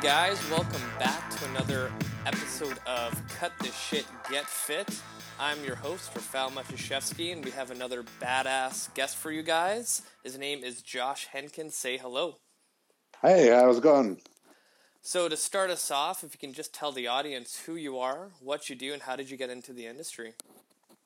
Hey guys, welcome back to another episode of Cut the Shit, Get Fit. I'm your host, Rafal Matuszewski, and we have another badass guest for you guys. His name is Josh Henkin. Say hello. Hey, how's it going? So, to start us off, if you can just tell the audience who you are, what you do, and how did you get into the industry?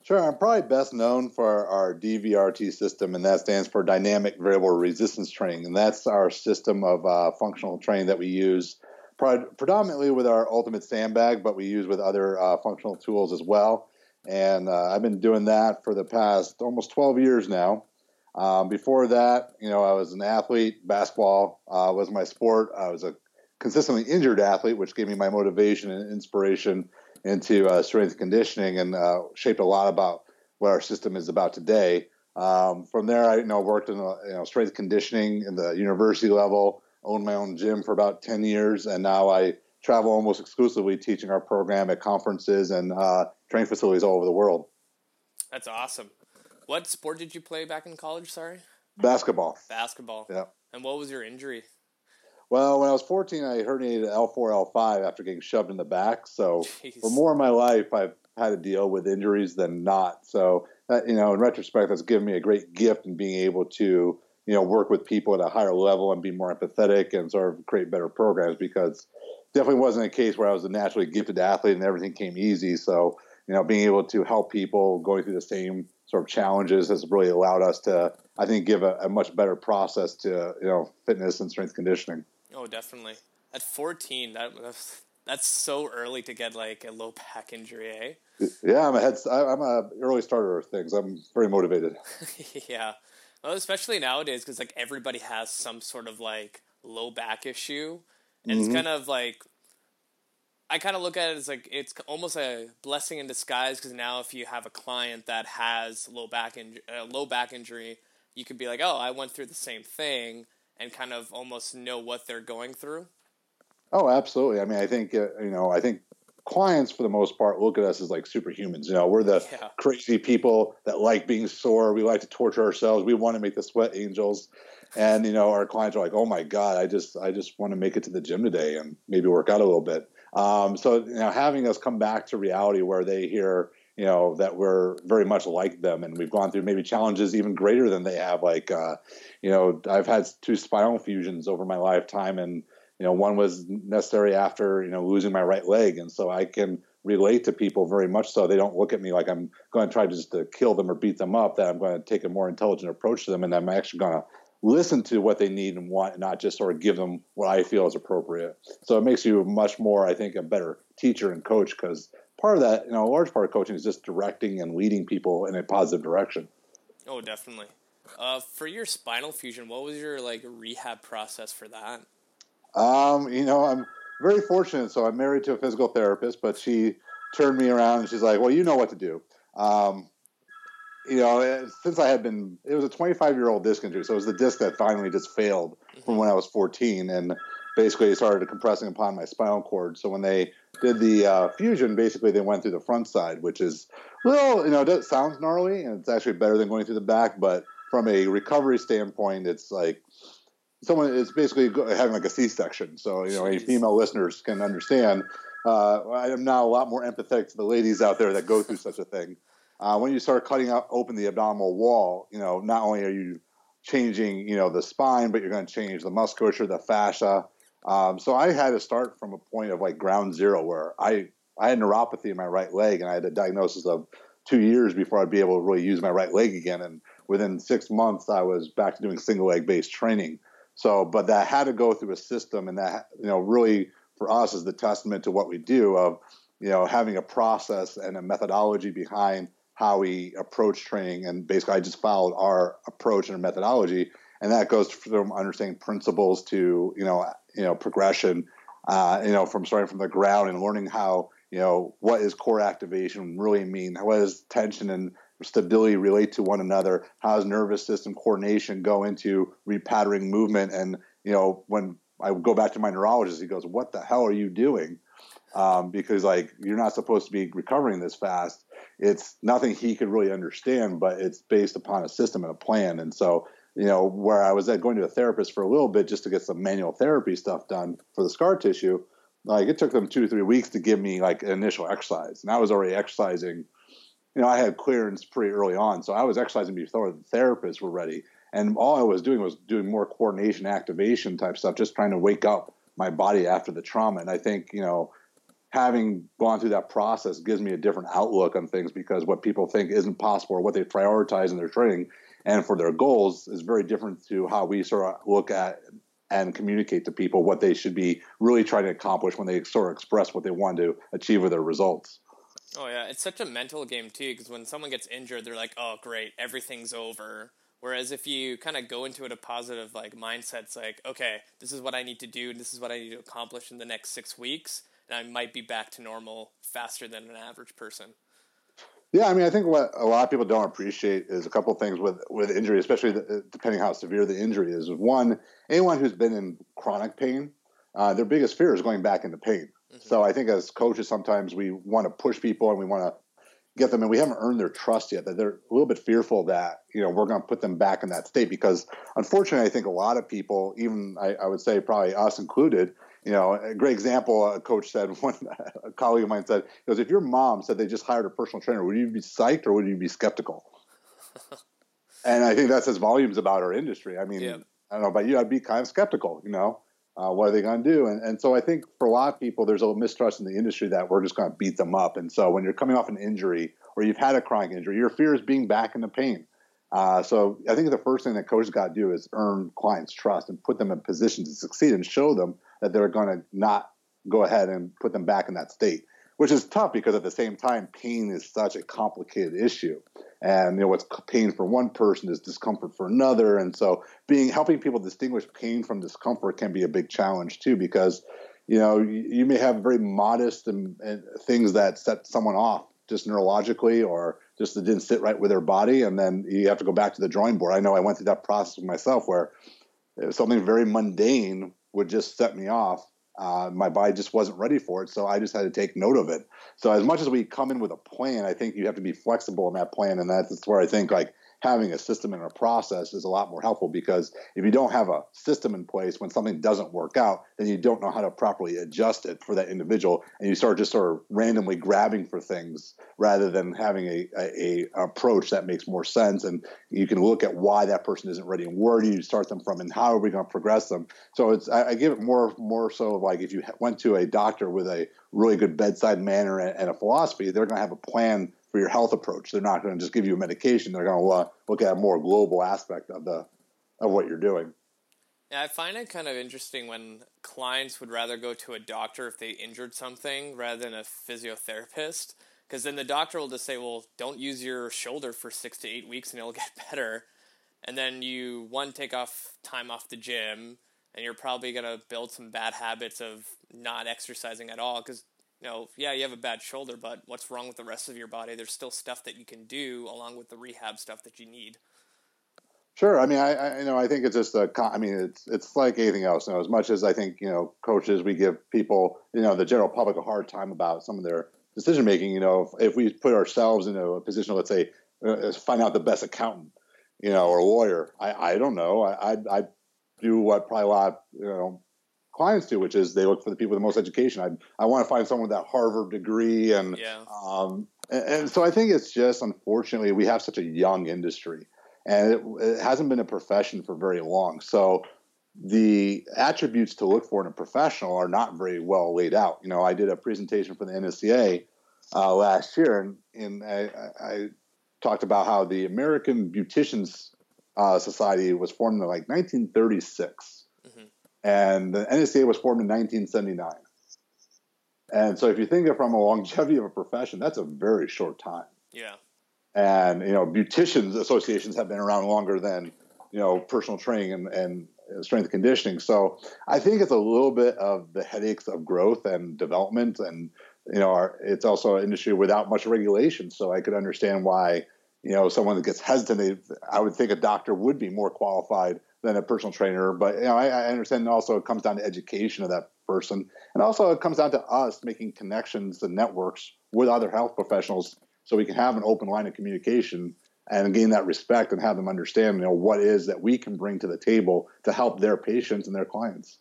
Sure, I'm probably best known for our DVRT system, and that stands for Dynamic Variable Resistance Training. And that's our system of uh, functional training that we use predominantly with our Ultimate Sandbag, but we use with other uh, functional tools as well. And uh, I've been doing that for the past almost 12 years now. Um, before that, you know, I was an athlete. Basketball uh, was my sport. I was a consistently injured athlete, which gave me my motivation and inspiration into uh, strength conditioning and uh, shaped a lot about what our system is about today. Um, from there, I you know worked in you know, strength conditioning in the university level, owned my own gym for about ten years, and now I travel almost exclusively teaching our program at conferences and uh, training facilities all over the world. That's awesome. What sport did you play back in college? Sorry. Basketball. Basketball. Yeah. And what was your injury? Well, when I was 14, I herniated L4, L5 after getting shoved in the back. So Jeez. for more of my life, I've had to deal with injuries than not. So, that, you know, in retrospect, that's given me a great gift in being able to, you know, work with people at a higher level and be more empathetic and sort of create better programs because definitely wasn't a case where I was a naturally gifted athlete and everything came easy. So, you know, being able to help people going through the same sort of challenges has really allowed us to, I think, give a, a much better process to, you know, fitness and strength conditioning. Oh, definitely. At 14, that that's, that's so early to get like a low back injury, eh? Yeah, I'm a head. I'm a early starter of things. I'm very motivated. yeah, well, especially nowadays because like everybody has some sort of like low back issue, and mm-hmm. it's kind of like I kind of look at it as like it's almost a blessing in disguise because now if you have a client that has low back in, uh, low back injury, you could be like, oh, I went through the same thing and kind of almost know what they're going through? Oh, absolutely. I mean, I think uh, you know, I think clients for the most part look at us as like superhumans. You know, we're the yeah. crazy people that like being sore. We like to torture ourselves. We want to make the sweat angels. And you know, our clients are like, "Oh my god, I just I just want to make it to the gym today and maybe work out a little bit." Um, so you know, having us come back to reality where they hear you know that we're very much like them and we've gone through maybe challenges even greater than they have like uh, you know i've had two spinal fusions over my lifetime and you know one was necessary after you know losing my right leg and so i can relate to people very much so they don't look at me like i'm going to try just to kill them or beat them up that i'm going to take a more intelligent approach to them and i'm actually going to listen to what they need and want and not just sort of give them what i feel is appropriate so it makes you much more i think a better teacher and coach because part of that, you know, a large part of coaching is just directing and leading people in a positive direction. Oh, definitely. Uh, for your spinal fusion, what was your like rehab process for that? Um, you know, I'm very fortunate. So I'm married to a physical therapist, but she turned me around and she's like, "Well, you know what to do." Um, you know, eh, since I had been, it was a 25 year old disc injury, so it was the disc that finally just failed mm-hmm. from when I was 14, and basically started compressing upon my spinal cord. So when they did the uh, fusion, basically they went through the front side, which is well, you know, it sounds gnarly, and it's actually better than going through the back. But from a recovery standpoint, it's like someone is basically having like a C-section. So you know, any female listeners can understand. Uh, I am now a lot more empathetic to the ladies out there that go through such a thing. Uh, when you start cutting out open the abdominal wall, you know, not only are you changing, you know, the spine, but you're going to change the musculature, the fascia, um, so I had to start from a point of like ground zero where I, I had neuropathy in my right leg and I had a diagnosis of two years before I'd be able to really use my right leg again. And within six months, I was back to doing single leg based training. So, but that had to go through a system and that, you know, really for us is the testament to what we do of, you know, having a process and a methodology behind how we approach training. And basically I just followed our approach and our methodology. And that goes from understanding principles to, you know, you know progression uh, you know from starting from the ground and learning how you know what is core activation really mean what is tension and stability relate to one another how does nervous system coordination go into repatterning movement and you know when i go back to my neurologist he goes what the hell are you doing um, because like you're not supposed to be recovering this fast it's nothing he could really understand but it's based upon a system and a plan and so you know, where I was at going to a therapist for a little bit just to get some manual therapy stuff done for the scar tissue. Like it took them two to three weeks to give me like an initial exercise, and I was already exercising. You know, I had clearance pretty early on, so I was exercising before the therapists were ready. And all I was doing was doing more coordination, activation type stuff, just trying to wake up my body after the trauma. And I think you know, having gone through that process gives me a different outlook on things because what people think isn't possible or what they prioritize in their training and for their goals is very different to how we sort of look at and communicate to people what they should be really trying to accomplish when they sort of express what they want to achieve with their results. Oh yeah, it's such a mental game too because when someone gets injured, they're like, "Oh great, everything's over." Whereas if you kind of go into it a positive like mindset, it's like, "Okay, this is what I need to do, and this is what I need to accomplish in the next six weeks, and I might be back to normal faster than an average person." Yeah, I mean, I think what a lot of people don't appreciate is a couple of things with with injury, especially the, depending how severe the injury is. One, anyone who's been in chronic pain, uh, their biggest fear is going back into pain. Mm-hmm. So I think as coaches, sometimes we want to push people and we want to get them, and we haven't earned their trust yet. That they're a little bit fearful that you know we're going to put them back in that state because, unfortunately, I think a lot of people, even I, I would say probably us included, you know, a great example. A coach said one a colleague of mine said, "He goes, if your mom said they just hired a personal trainer, would you be psyched or would you be skeptical?" and I think that says volumes about our industry. I mean, yeah. I don't know about you, I'd be kind of skeptical. You know, uh, what are they going to do? And and so I think for a lot of people, there's a mistrust in the industry that we're just going to beat them up. And so when you're coming off an injury or you've had a chronic injury, your fear is being back in the pain. Uh, so I think the first thing that coaches got to do is earn clients' trust and put them in position to succeed and show them that they're going to not go ahead and put them back in that state, which is tough because at the same time, pain is such a complicated issue. And you know what's pain for one person is discomfort for another, and so being helping people distinguish pain from discomfort can be a big challenge too, because you know you, you may have very modest and, and things that set someone off just neurologically or just that didn't sit right with their body, and then you have to go back to the drawing board. I know I went through that process myself where uh, something very mundane would just set me off. Uh, my body just wasn't ready for it, so I just had to take note of it. So as much as we come in with a plan, I think you have to be flexible in that plan, and that's where I think like having a system and a process is a lot more helpful because if you don't have a system in place when something doesn't work out, then you don't know how to properly adjust it for that individual, and you start just sort of randomly grabbing for things rather than having a, a, a approach that makes more sense. And you can look at why that person isn't ready and where do you start them from and how are we going to progress them. So it's I, I give it more more so like if you went to a doctor with a really good bedside manner and, and a philosophy, they're going to have a plan for your health approach. They're not going to just give you a medication. They're going to look at a more global aspect of the of what you're doing. Yeah, I find it kind of interesting when clients would rather go to a doctor if they injured something rather than a physiotherapist. Because then the doctor will just say, well, don't use your shoulder for six to eight weeks and it'll get better. And then you, one, take off time off the gym, and you're probably going to build some bad habits of not exercising at all because you know, yeah, you have a bad shoulder, but what's wrong with the rest of your body? There's still stuff that you can do along with the rehab stuff that you need. Sure. I mean, I, I you know I think it's just a. I mean, it's it's like anything else. You know, as much as I think you know coaches, we give people you know the general public a hard time about some of their decision making. You know, if, if we put ourselves in a position, let's say, uh, find out the best accountant, you know, or lawyer. I I don't know. I I, I do what probably a lot you know clients do, which is they look for the people with the most education. I I want to find someone with that Harvard degree, and yeah. um, and, and, so I think it's just unfortunately we have such a young industry, and it, it, hasn't been a profession for very long. So the attributes to look for in a professional are not very well laid out. You know, I did a presentation for the NSCA uh, last year, and, and I, I, talked about how the American Beauticians uh, Society was formed in like 1936 and the NSCA was formed in 1979. And so if you think of from a longevity of a profession, that's a very short time. Yeah. And you know, beauticians associations have been around longer than you know personal training and, and strength conditioning. So I think it's a little bit of the headaches of growth and development, and you know, our, it's also an industry without much regulation. So I could understand why you know someone that gets hesitant. I would think a doctor would be more qualified than a personal trainer. But you know, I, I understand also it comes down to education of that person, and also it comes down to us making connections and networks with other health professionals, so we can have an open line of communication and gain that respect and have them understand, you know, what is that we can bring to the table to help their patients and their clients.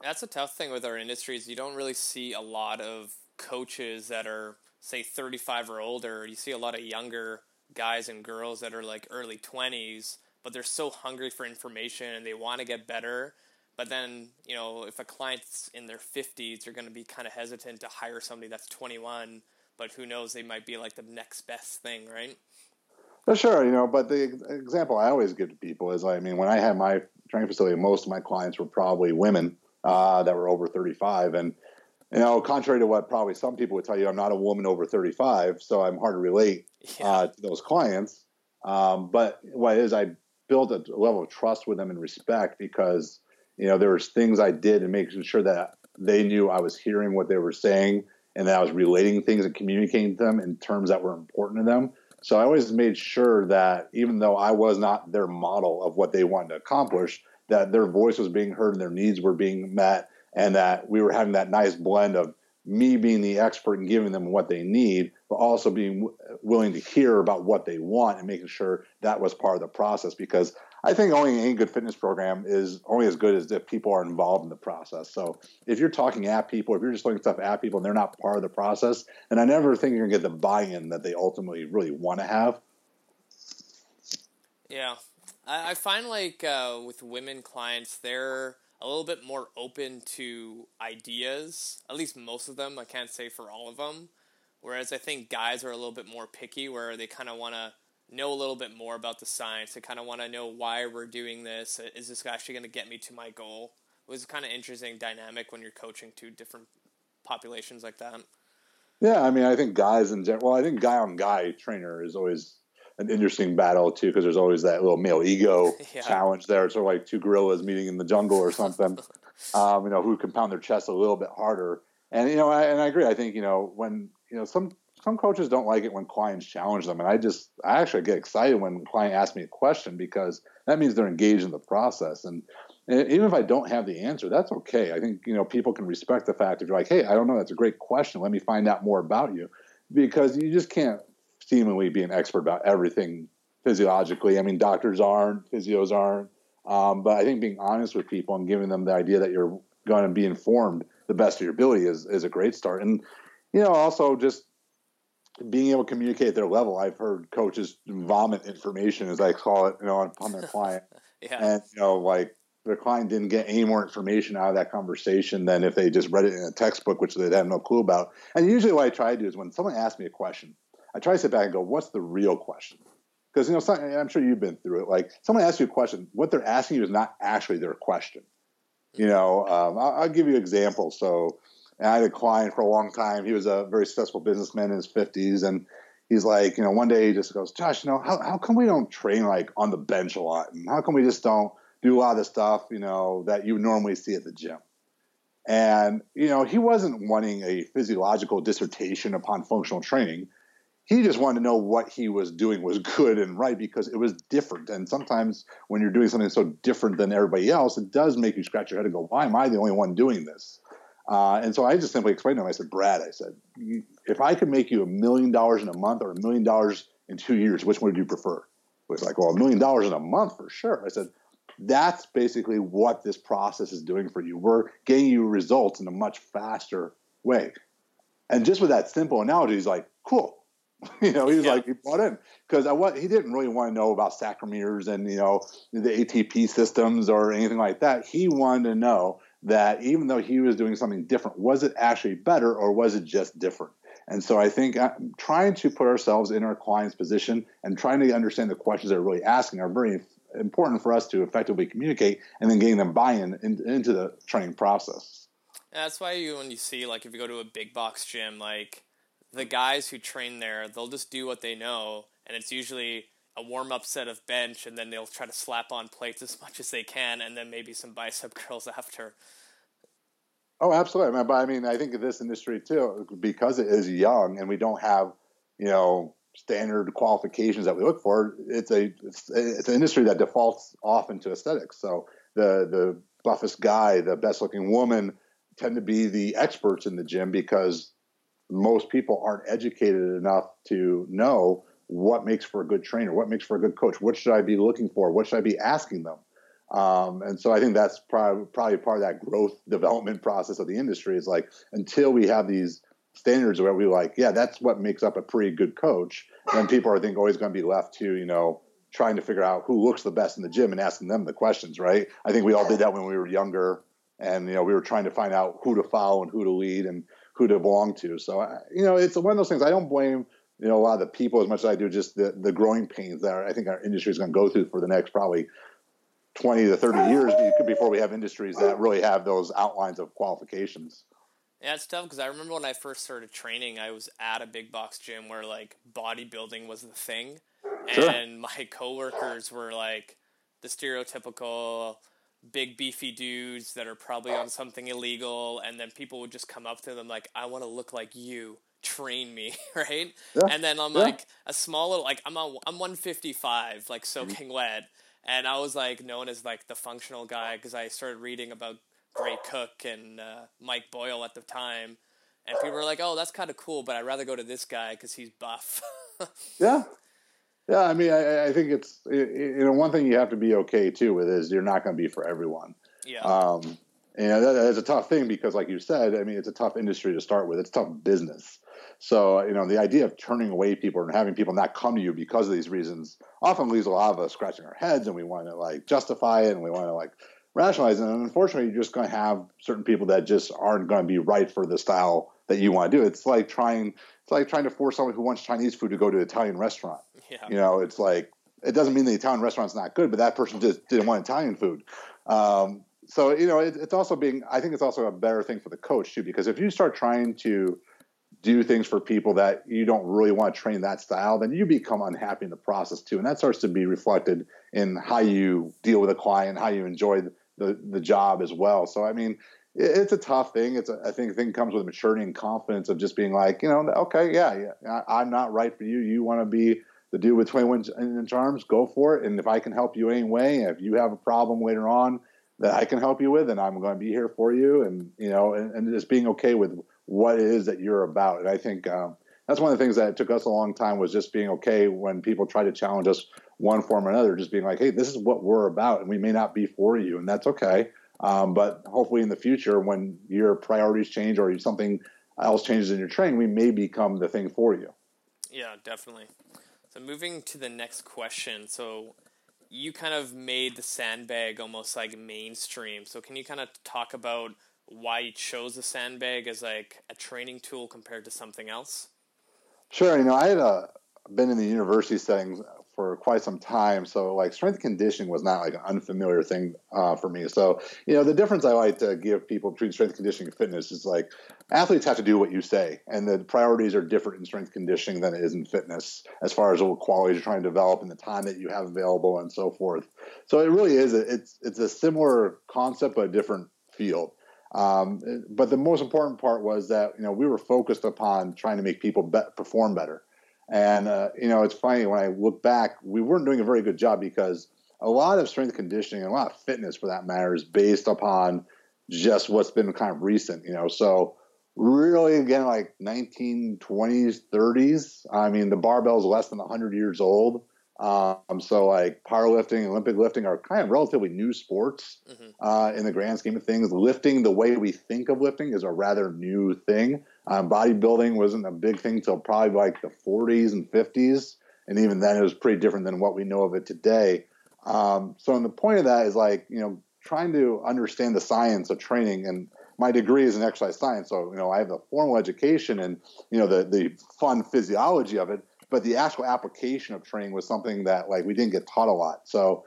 That's a tough thing with our industries. You don't really see a lot of coaches that are say 35 or older. You see a lot of younger guys and girls that are like early 20s, but they're so hungry for information and they want to get better. But then, you know, if a client's in their 50s, they're going to be kind of hesitant to hire somebody that's 21, but who knows, they might be like the next best thing, right? For sure, you know, but the example I always give to people is, I mean, when I had my training facility, most of my clients were probably women uh, that were over 35. And, you know, contrary to what probably some people would tell you, I'm not a woman over 35, so I'm hard to relate yeah. uh, to those clients. Um, but what is, I built a level of trust with them and respect because, you know, there was things I did and making sure that they knew I was hearing what they were saying and that I was relating things and communicating to them in terms that were important to them. So I always made sure that even though I was not their model of what they wanted to accomplish, that their voice was being heard and their needs were being met, and that we were having that nice blend of me being the expert and giving them what they need, but also being w- willing to hear about what they want and making sure that was part of the process. Because I think only any good fitness program is only as good as if people are involved in the process. So if you're talking at people, if you're just throwing stuff at people and they're not part of the process, then I never think you're gonna get the buy-in that they ultimately really want to have. Yeah, I, find like uh, with women clients, they're a little bit more open to ideas. At least most of them. I can't say for all of them. Whereas I think guys are a little bit more picky, where they kind of want to know a little bit more about the science. They kind of want to know why we're doing this. Is this actually going to get me to my goal? It was kind of interesting dynamic when you're coaching two different populations like that. Yeah, I mean, I think guys in general. Well, I think guy on guy trainer is always an interesting battle too, because there's always that little male ego yeah. challenge there. It's sort of like two gorillas meeting in the jungle or something. um, you know, who can pound their chest a little bit harder. And you know, I, and I agree. I think you know when you know some some coaches don't like it when clients challenge them, and I just I actually get excited when a client asks me a question because that means they're engaged in the process. And, and even if I don't have the answer, that's okay. I think you know people can respect the fact if you're like, hey, I don't know, that's a great question. Let me find out more about you, because you just can't seemingly be an expert about everything physiologically. I mean, doctors aren't, physios aren't. Um, but I think being honest with people and giving them the idea that you're going to be informed the best of your ability is is a great start. And you know, also just being able to communicate at their level. I've heard coaches vomit information, as I call it, you know, on their client. yeah. And you know, like their client didn't get any more information out of that conversation than if they just read it in a textbook, which they'd have no clue about. And usually, what I try to do is when someone asks me a question, I try to sit back and go, "What's the real question?" Because you know, some, I'm sure you've been through it. Like someone asks you a question, what they're asking you is not actually their question. You know, um, I'll, I'll give you an example. So I had a client for a long time. He was a very successful businessman in his 50s. And he's like, you know, one day he just goes, Josh, you know, how, how come we don't train like on the bench a lot? And how come we just don't do a lot of the stuff, you know, that you normally see at the gym? And, you know, he wasn't wanting a physiological dissertation upon functional training. He just wanted to know what he was doing was good and right because it was different. And sometimes when you're doing something so different than everybody else, it does make you scratch your head and go, why am I the only one doing this? Uh, and so I just simply explained to him. I said, Brad, I said, if I could make you a million dollars in a month or a million dollars in two years, which one would you prefer? He was like, well, a million dollars in a month for sure. I said, that's basically what this process is doing for you. We're getting you results in a much faster way. And just with that simple analogy, he's like, cool. you know, he's yeah. like, he bought in because I what he didn't really want to know about sarcomeres and you know the ATP systems or anything like that. He wanted to know that even though he was doing something different, was it actually better or was it just different? And so I think uh, trying to put ourselves in our client's position and trying to understand the questions they're really asking are very important for us to effectively communicate and then getting them buy-in in, into the training process. that's why you when you see like if you go to a big box gym, like the guys who train there, they'll just do what they know, and it's usually a warm up set of bench, and then they'll try to slap on plates as much as they can, and then maybe some bicep curls after. Oh, absolutely. But I mean, I think this industry too, because it is young and we don't have, you know, standard qualifications that we look for. It's a it's, it's an industry that defaults often to aesthetics. So the the buffest guy, the best looking woman, tend to be the experts in the gym because most people aren't educated enough to know what makes for a good trainer, what makes for a good coach, what should I be looking for, what should I be asking them. Um, and so I think that's probably, probably part of that growth development process of the industry is like until we have these standards where we like, yeah, that's what makes up a pretty good coach. Then people are, I think, always going to be left to, you know, trying to figure out who looks the best in the gym and asking them the questions, right? I think we all did that when we were younger and, you know, we were trying to find out who to follow and who to lead and who to belong to. So, you know, it's one of those things I don't blame, you know, a lot of the people as much as I do just the, the growing pains that I think our industry is going to go through for the next probably 20 to 30 years before we have industries that really have those outlines of qualifications. Yeah, it's tough because I remember when I first started training, I was at a big box gym where like bodybuilding was the thing, sure. and my coworkers were like the stereotypical big beefy dudes that are probably on something illegal, and then people would just come up to them like, "I want to look like you." train me, right? Yeah. And then I'm yeah. like a small little like I'm a, I'm 155 like soaking wet and I was like known as like the functional guy because I started reading about Gray Cook and uh, Mike Boyle at the time, and people were like, "Oh, that's kind of cool," but I'd rather go to this guy because he's buff. yeah, yeah. I mean, I, I think it's you know one thing you have to be okay too with is you're not going to be for everyone. Yeah. Um, and that, that's a tough thing because, like you said, I mean, it's a tough industry to start with. It's tough business. So, you know, the idea of turning away people and having people not come to you because of these reasons often leaves a lot of us scratching our heads and we want to like justify it and we want to like rationalize it. And unfortunately, you're just going to have certain people that just aren't going to be right for the style that you want to do. It's like trying, it's like trying to force someone who wants Chinese food to go to an Italian restaurant. Yeah. You know, it's like, it doesn't mean the Italian restaurant's not good, but that person just didn't want Italian food. Um, so you know, it, it's also being. I think it's also a better thing for the coach too, because if you start trying to do things for people that you don't really want to train that style, then you become unhappy in the process too. And that starts to be reflected in how you deal with a client, how you enjoy the, the job as well. So, I mean, it's a tough thing. It's a, I think thing comes with maturity and confidence of just being like, you know, okay, yeah, yeah, I, am not right for you. You want to be the dude with 21 inch arms, go for it. And if I can help you any way, if you have a problem later on that I can help you with, and I'm going to be here for you. And, you know, and, and just being okay with what it is that you're about. And I think um, that's one of the things that took us a long time was just being okay when people try to challenge us one form or another, just being like, hey, this is what we're about, and we may not be for you, and that's okay. Um, but hopefully, in the future, when your priorities change or something else changes in your training, we may become the thing for you. Yeah, definitely. So, moving to the next question. So, you kind of made the sandbag almost like mainstream. So, can you kind of talk about why you chose the sandbag as like a training tool compared to something else? Sure. You know, I had uh, been in the university setting for quite some time, so like strength conditioning was not like an unfamiliar thing uh, for me. So you know, the difference I like to give people between strength conditioning and fitness is like athletes have to do what you say, and the priorities are different in strength conditioning than it is in fitness as far as what qualities you're trying to develop and the time that you have available and so forth. So it really is a, it's it's a similar concept but a different field. Um, but the most important part was that you know we were focused upon trying to make people be- perform better. And uh, you know, it's funny when I look back, we weren't doing a very good job because a lot of strength conditioning and a lot of fitness, for that matter, is based upon just what's been kind of recent. You know, so really again like 1920s 30s i mean the barbell is less than 100 years old um, so like powerlifting, Olympic lifting are kind of relatively new sports mm-hmm. uh, in the grand scheme of things. Lifting, the way we think of lifting, is a rather new thing. Um, bodybuilding wasn't a big thing till probably like the 40s and 50s, and even then it was pretty different than what we know of it today. Um, so, and the point of that is like you know trying to understand the science of training and my degree is in exercise science so you know i have a formal education and you know the the fun physiology of it but the actual application of training was something that like we didn't get taught a lot. So,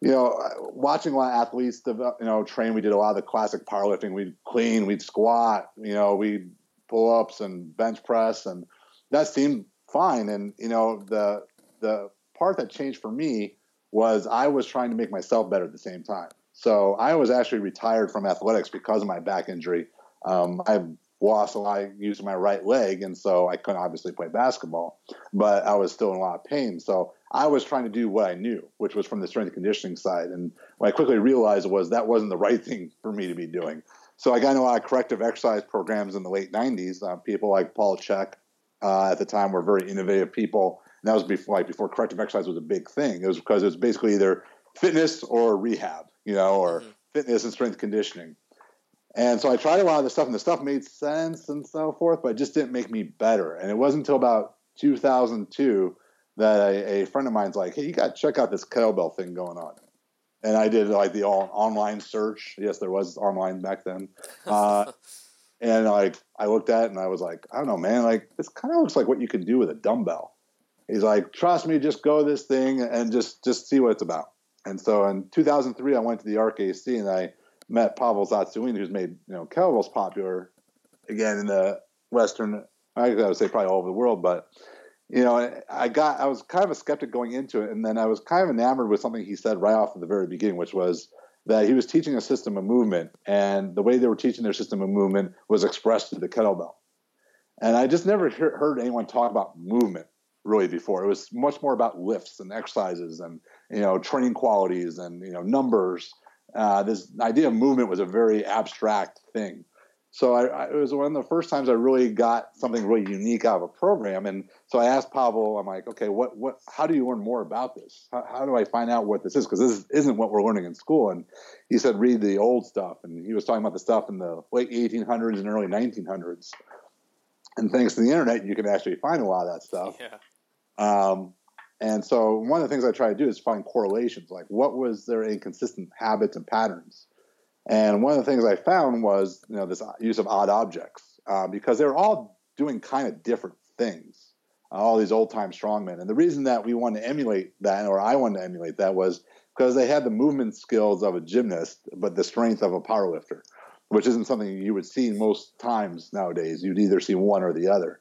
you know, watching a lot of athletes, develop, you know, train, we did a lot of the classic powerlifting. We'd clean, we'd squat, you know, we'd pull ups and bench press, and that seemed fine. And you know, the the part that changed for me was I was trying to make myself better at the same time. So I was actually retired from athletics because of my back injury. Um, I lost a lot using my right leg, and so I couldn't obviously play basketball, but I was still in a lot of pain. So I was trying to do what I knew, which was from the strength and conditioning side. And what I quickly realized was that wasn't the right thing for me to be doing. So I got into a lot of corrective exercise programs in the late 90s. Uh, people like Paul Chek uh, at the time were very innovative people And that was before like before corrective exercise was a big thing. It was because it was basically either fitness or rehab, you know, or mm-hmm. fitness and strength conditioning. And so I tried a lot of the stuff, and the stuff made sense and so forth, but it just didn't make me better. And it wasn't until about 2002 that a, a friend of mine's like, "Hey, you got to check out this kettlebell thing going on." And I did like the all, online search. Yes, there was online back then. Uh, and like I looked at it and I was like, I don't know, man. Like this kind of looks like what you can do with a dumbbell. He's like, trust me, just go this thing and just just see what it's about. And so in 2003, I went to the RKC and I met Pavel Tsatsouline, who's made you know kettlebells popular again in the Western. I would say probably all over the world, but you know, I got I was kind of a skeptic going into it, and then I was kind of enamored with something he said right off at the very beginning, which was that he was teaching a system of movement, and the way they were teaching their system of movement was expressed through the kettlebell. And I just never heard anyone talk about movement really before. It was much more about lifts and exercises and you know training qualities and you know numbers. Uh, this idea of movement was a very abstract thing. So I, I, it was one of the first times I really got something really unique out of a program. And so I asked Pavel, I'm like, okay, what, what, how do you learn more about this? How, how do I find out what this is? Because this isn't what we're learning in school. And he said, read the old stuff. And he was talking about the stuff in the late 1800s and early 1900s. And thanks to the internet, you can actually find a lot of that stuff. Yeah. Um, and so one of the things I try to do is find correlations, like what was their inconsistent habits and patterns and one of the things I found was, you know, this use of odd objects uh, because they were all doing kind of different things. Uh, all these old time strongmen, and the reason that we wanted to emulate that, or I wanted to emulate that, was because they had the movement skills of a gymnast, but the strength of a powerlifter, which isn't something you would see most times nowadays. You'd either see one or the other.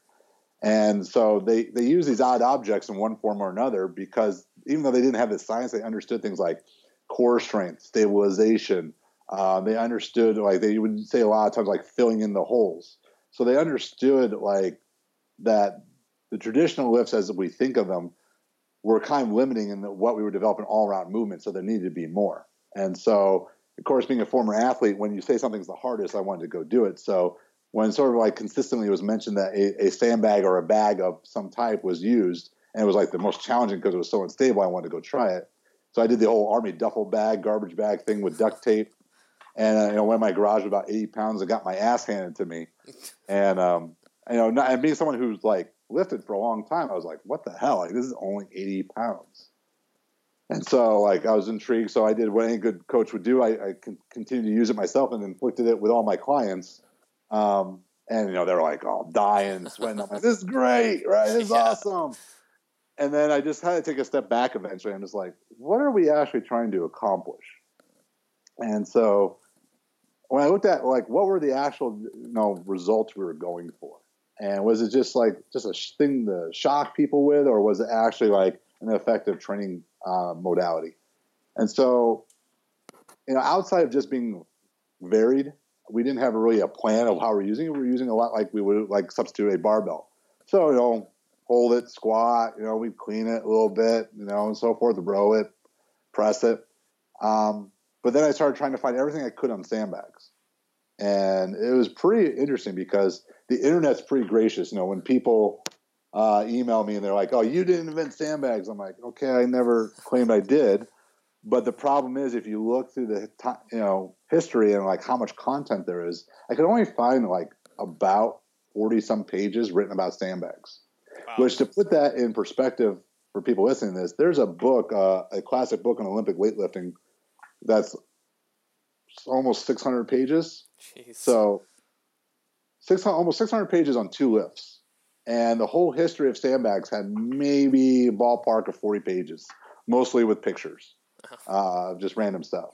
And so they, they use these odd objects in one form or another because even though they didn't have the science, they understood things like core strength, stabilization, uh, they understood like they would say a lot of times like filling in the holes. So they understood like that the traditional lifts as we think of them were kind of limiting in what we were developing all around movement. So there needed to be more. And so, of course, being a former athlete, when you say something's the hardest, I wanted to go do it. So when sort of like consistently it was mentioned that a, a sandbag or a bag of some type was used, and it was like the most challenging because it was so unstable, I wanted to go try it. So I did the whole army duffel bag, garbage bag thing with duct tape and uh, you know went in my garage with about 80 pounds and got my ass handed to me. And um, you know not, and being someone who's like lifted for a long time i was like what the hell? Like this is only 80 pounds. And so like i was intrigued. So i did what any good coach would do. I, I con- continued to use it myself and inflicted it with all my clients. Um, and you know they're like all dying and sweating. I'm like this is great right? This is yeah. awesome. And then i just had to take a step back eventually. I'm just like what are we actually trying to accomplish? And so when I looked at like what were the actual you know results we were going for, and was it just like just a thing to shock people with, or was it actually like an effective training uh, modality? And so, you know, outside of just being varied, we didn't have really a plan of how we're using it. We are using a lot like we would like substitute a barbell. So you know, hold it, squat. You know, we clean it a little bit, you know, and so forth. Row it, press it. Um, but then I started trying to find everything I could on sandbags. And it was pretty interesting because the internet's pretty gracious. You know, when people uh, email me and they're like, "Oh, you didn't invent sandbags," I'm like, "Okay, I never claimed I did." But the problem is, if you look through the you know history and like how much content there is, I could only find like about forty some pages written about sandbags. Wow. Which, to put that in perspective for people listening to this, there's a book, uh, a classic book on Olympic weightlifting that's almost 600 pages. Jeez. So 600, almost 600 pages on two lifts. And the whole history of sandbags had maybe ballpark of 40 pages, mostly with pictures, uh, just random stuff.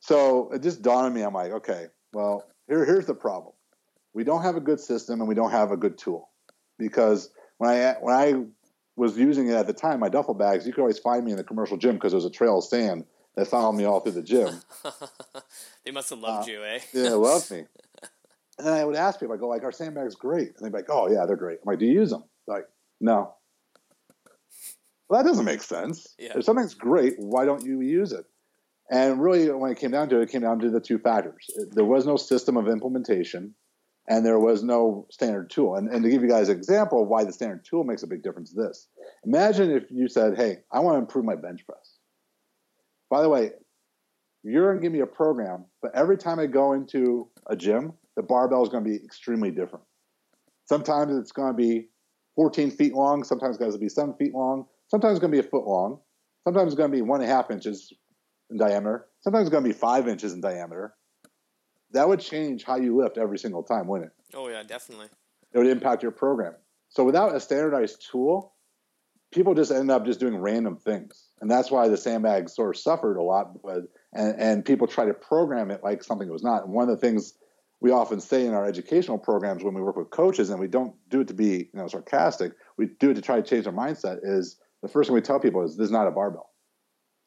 So it just dawned on me. I'm like, okay, well, here, here's the problem. We don't have a good system and we don't have a good tool because when I when I was using it at the time, my duffel bags, you could always find me in the commercial gym because there was a trail of sand that followed me all through the gym. they must have loved uh, you, eh? yeah, they loved me. And then I would ask people, I go, like, our sandbags great. And they'd be like, oh, yeah, they're great. I'm like, do you use them? like, no. Well, that doesn't make sense. Yeah. If something's great, why don't you use it? And really, when it came down to it, it came down to the two factors. There was no system of implementation, and there was no standard tool. And, and to give you guys an example of why the standard tool makes a big difference, this imagine if you said, "Hey, I want to improve my bench press." By the way, you're going to give me a program, but every time I go into a gym, the barbell is going to be extremely different. Sometimes it's going to be 14 feet long. Sometimes it's going to be seven feet long. Sometimes it's going to be a foot long. Sometimes it's going to be one and a half inches in diameter. Sometimes it's going to be five inches in diameter. That would change how you lift every single time, wouldn't it? Oh yeah, definitely. It would impact your program. So without a standardized tool, people just end up just doing random things, and that's why the sandbag sort of suffered a lot. But and, and people try to program it like something it was not. And one of the things we often say in our educational programs when we work with coaches, and we don't do it to be you know sarcastic, we do it to try to change their mindset. Is the first thing we tell people is this is not a barbell,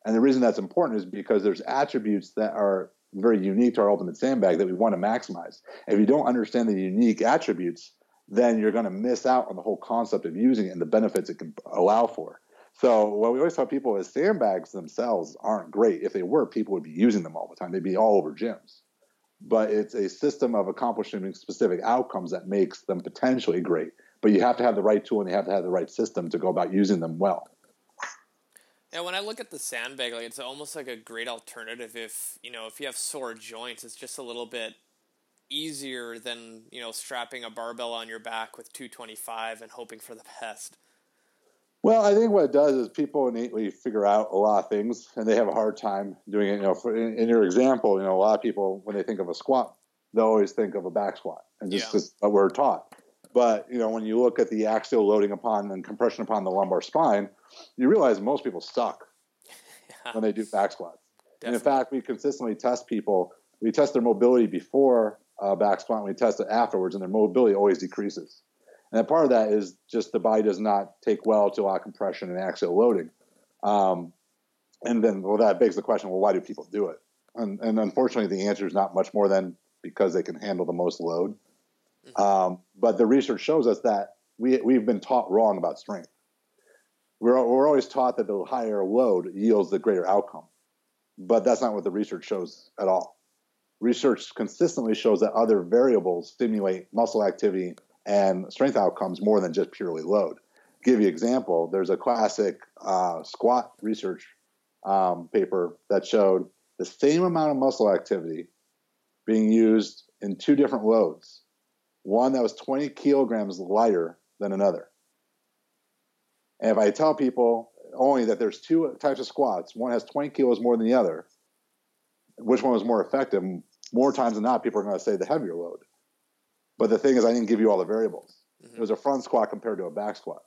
and the reason that's important is because there's attributes that are very unique to our ultimate sandbag that we want to maximize. If you don't understand the unique attributes, then you're going to miss out on the whole concept of using it and the benefits it can allow for. So what we always tell people is sandbags themselves aren't great. If they were, people would be using them all the time. They'd be all over gyms. But it's a system of accomplishing specific outcomes that makes them potentially great. But you have to have the right tool and you have to have the right system to go about using them well. Yeah, when I look at the sandbag, like it's almost like a great alternative if you know if you have sore joints, it's just a little bit easier than you know strapping a barbell on your back with 225 and hoping for the best. Well, I think what it does is people innately figure out a lot of things, and they have a hard time doing it. You know, for, in, in, your example, you know, a lot of people when they think of a squat, they always think of a back squat, and just, yeah. what we're taught. But you know, when you look at the axial loading upon and compression upon the lumbar spine, you realize most people suck yeah. when they do back squats. Definitely. And in fact, we consistently test people. We test their mobility before uh, back squat, and we test it afterwards, and their mobility always decreases. And part of that is just the body does not take well to a lot of compression and axial loading. Um, and then, well, that begs the question: Well, why do people do it? And, and unfortunately, the answer is not much more than because they can handle the most load. Mm-hmm. Um, but the research shows us that we we've been taught wrong about strength. We're we're always taught that the higher load yields the greater outcome, but that's not what the research shows at all. Research consistently shows that other variables stimulate muscle activity and strength outcomes more than just purely load. Give you an example. There's a classic uh, squat research um, paper that showed the same amount of muscle activity being used in two different loads one that was 20 kilograms lighter than another. And if I tell people only that there's two types of squats, one has 20 kilos more than the other, which one was more effective? More times than not, people are going to say the heavier load. But the thing is, I didn't give you all the variables. Mm-hmm. It was a front squat compared to a back squat.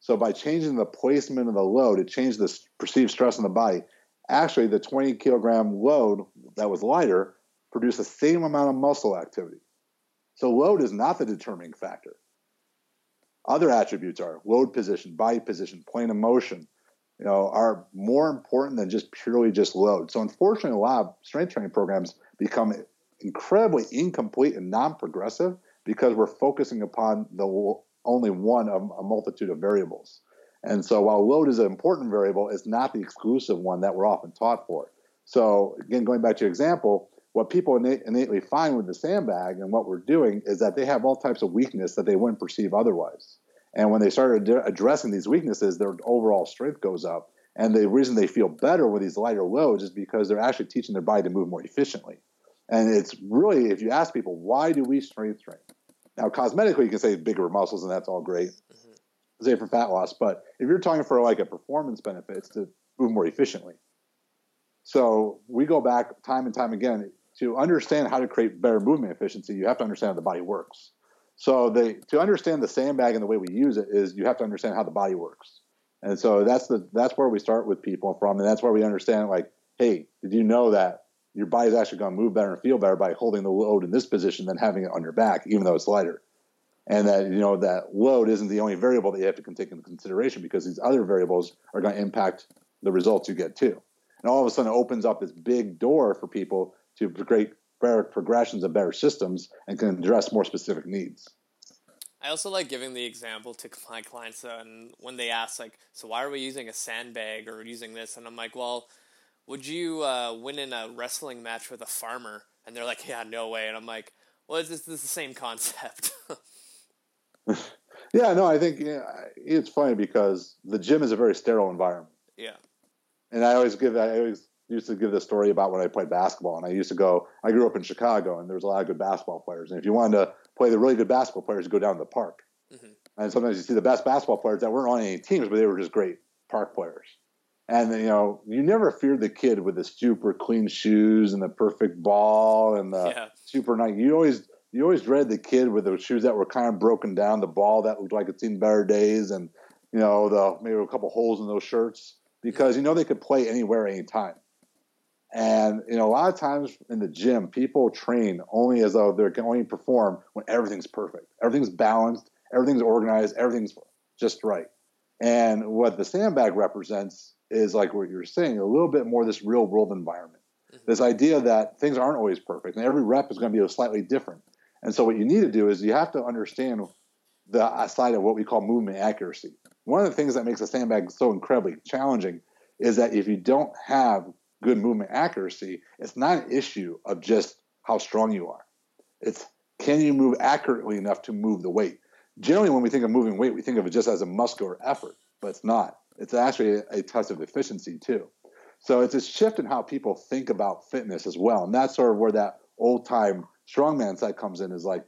So by changing the placement of the load, it changed the perceived stress on the body. Actually, the 20 kilogram load that was lighter produced the same amount of muscle activity. So load is not the determining factor. Other attributes are load position, body position, plane of motion, you know, are more important than just purely just load. So unfortunately, a lot of strength training programs become incredibly incomplete and non-progressive because we're focusing upon the only one of a multitude of variables. And so while load is an important variable, it's not the exclusive one that we're often taught for. So again, going back to your example, what people innately find with the sandbag and what we're doing is that they have all types of weakness that they wouldn't perceive otherwise. And when they started addressing these weaknesses, their overall strength goes up. And the reason they feel better with these lighter loads is because they're actually teaching their body to move more efficiently. And it's really, if you ask people, why do we strength train? Now, cosmetically, you can say bigger muscles, and that's all great, mm-hmm. say for fat loss. But if you're talking for like a performance benefit, it's to move more efficiently. So we go back time and time again to understand how to create better movement efficiency, you have to understand how the body works. So they, to understand the sandbag and the way we use it is you have to understand how the body works. And so that's the that's where we start with people from, and that's where we understand like, hey, did you know that your body's actually going to move better and feel better by holding the load in this position than having it on your back, even though it's lighter. And that you know that load isn't the only variable that you have to take into consideration because these other variables are going to impact the results you get too. And all of a sudden, it opens up this big door for people to create better progressions and better systems and can address more specific needs. I also like giving the example to my clients uh, and when they ask like, so why are we using a sandbag or using this? And I'm like, well, would you uh, win in a wrestling match with a farmer? And they're like, yeah, no way. And I'm like, Well, it's, it's the same concept. yeah, no, I think yeah, it's funny because the gym is a very sterile environment. Yeah. And I always give I always used to give the story about when I played basketball, and I used to go. I grew up in Chicago, and there was a lot of good basketball players. And if you wanted to play the really good basketball players, you go down to the park. Mm-hmm. And sometimes you see the best basketball players that weren't on any teams, but they were just great park players. And you know, you never feared the kid with the super clean shoes and the perfect ball and the yeah. super nice. You always you always dread the kid with the shoes that were kind of broken down, the ball that looked like it's seen better days, and you know the maybe a couple holes in those shirts because you know they could play anywhere, anytime. And you know, a lot of times in the gym, people train only as though they can only perform when everything's perfect, everything's balanced, everything's organized, everything's just right. And what the sandbag represents is like what you're saying, a little bit more this real world environment. Mm-hmm. This idea that things aren't always perfect and every rep is going to be slightly different. And so what you need to do is you have to understand the side of what we call movement accuracy. One of the things that makes a sandbag so incredibly challenging is that if you don't have good movement accuracy, it's not an issue of just how strong you are. It's can you move accurately enough to move the weight? Generally, when we think of moving weight, we think of it just as a muscular effort, but it's not. It's actually a, test of efficiency too. So it's a shift in how people think about fitness as well. And that's sort of where that old time strongman side comes in is like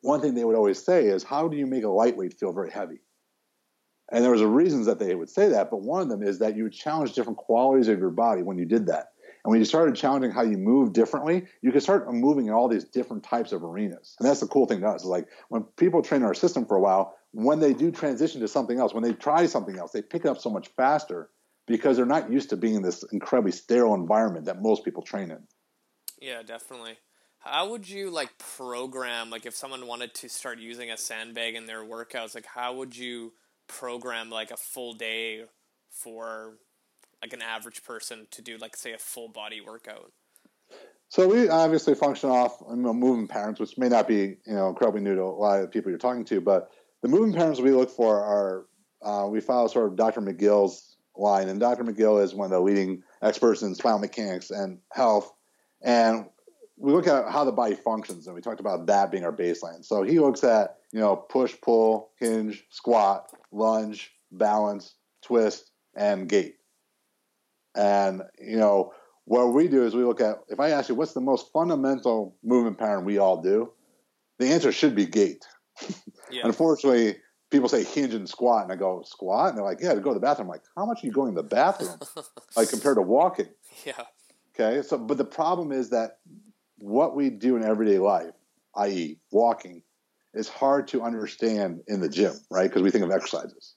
one thing they would always say is how do you make a lightweight feel very heavy? And there was a reasons that they would say that, but one of them is that you would challenge different qualities of your body when you did that. And when you started challenging how you move differently, you could start moving in all these different types of arenas. And that's the cool thing to us. Is like when people train our system for a while, when they do transition to something else, when they try something else, they pick it up so much faster because they're not used to being in this incredibly sterile environment that most people train in. Yeah, definitely. How would you like program like if someone wanted to start using a sandbag in their workouts, like how would you program like a full day for like an average person to do like say a full body workout? So we obviously function off you know, movement patterns, which may not be you know incredibly new to a lot of the people you're talking to, but the movement patterns we look for are uh, we follow sort of Dr. McGill's line, and Dr. McGill is one of the leading experts in spinal mechanics and health, and we look at how the body functions, and we talked about that being our baseline. So he looks at you know push, pull, hinge, squat, lunge, balance, twist, and gait. And you know what we do is we look at if I ask you what's the most fundamental movement pattern we all do, the answer should be gait. Yeah. Unfortunately, people say hinge and squat, and I go squat, and they're like, yeah, to go to the bathroom. I'm like, how much are you going to the bathroom? like compared to walking. Yeah. Okay. So, but the problem is that what we do in everyday life, i.e., walking, is hard to understand in the gym, right? Because we think of exercises.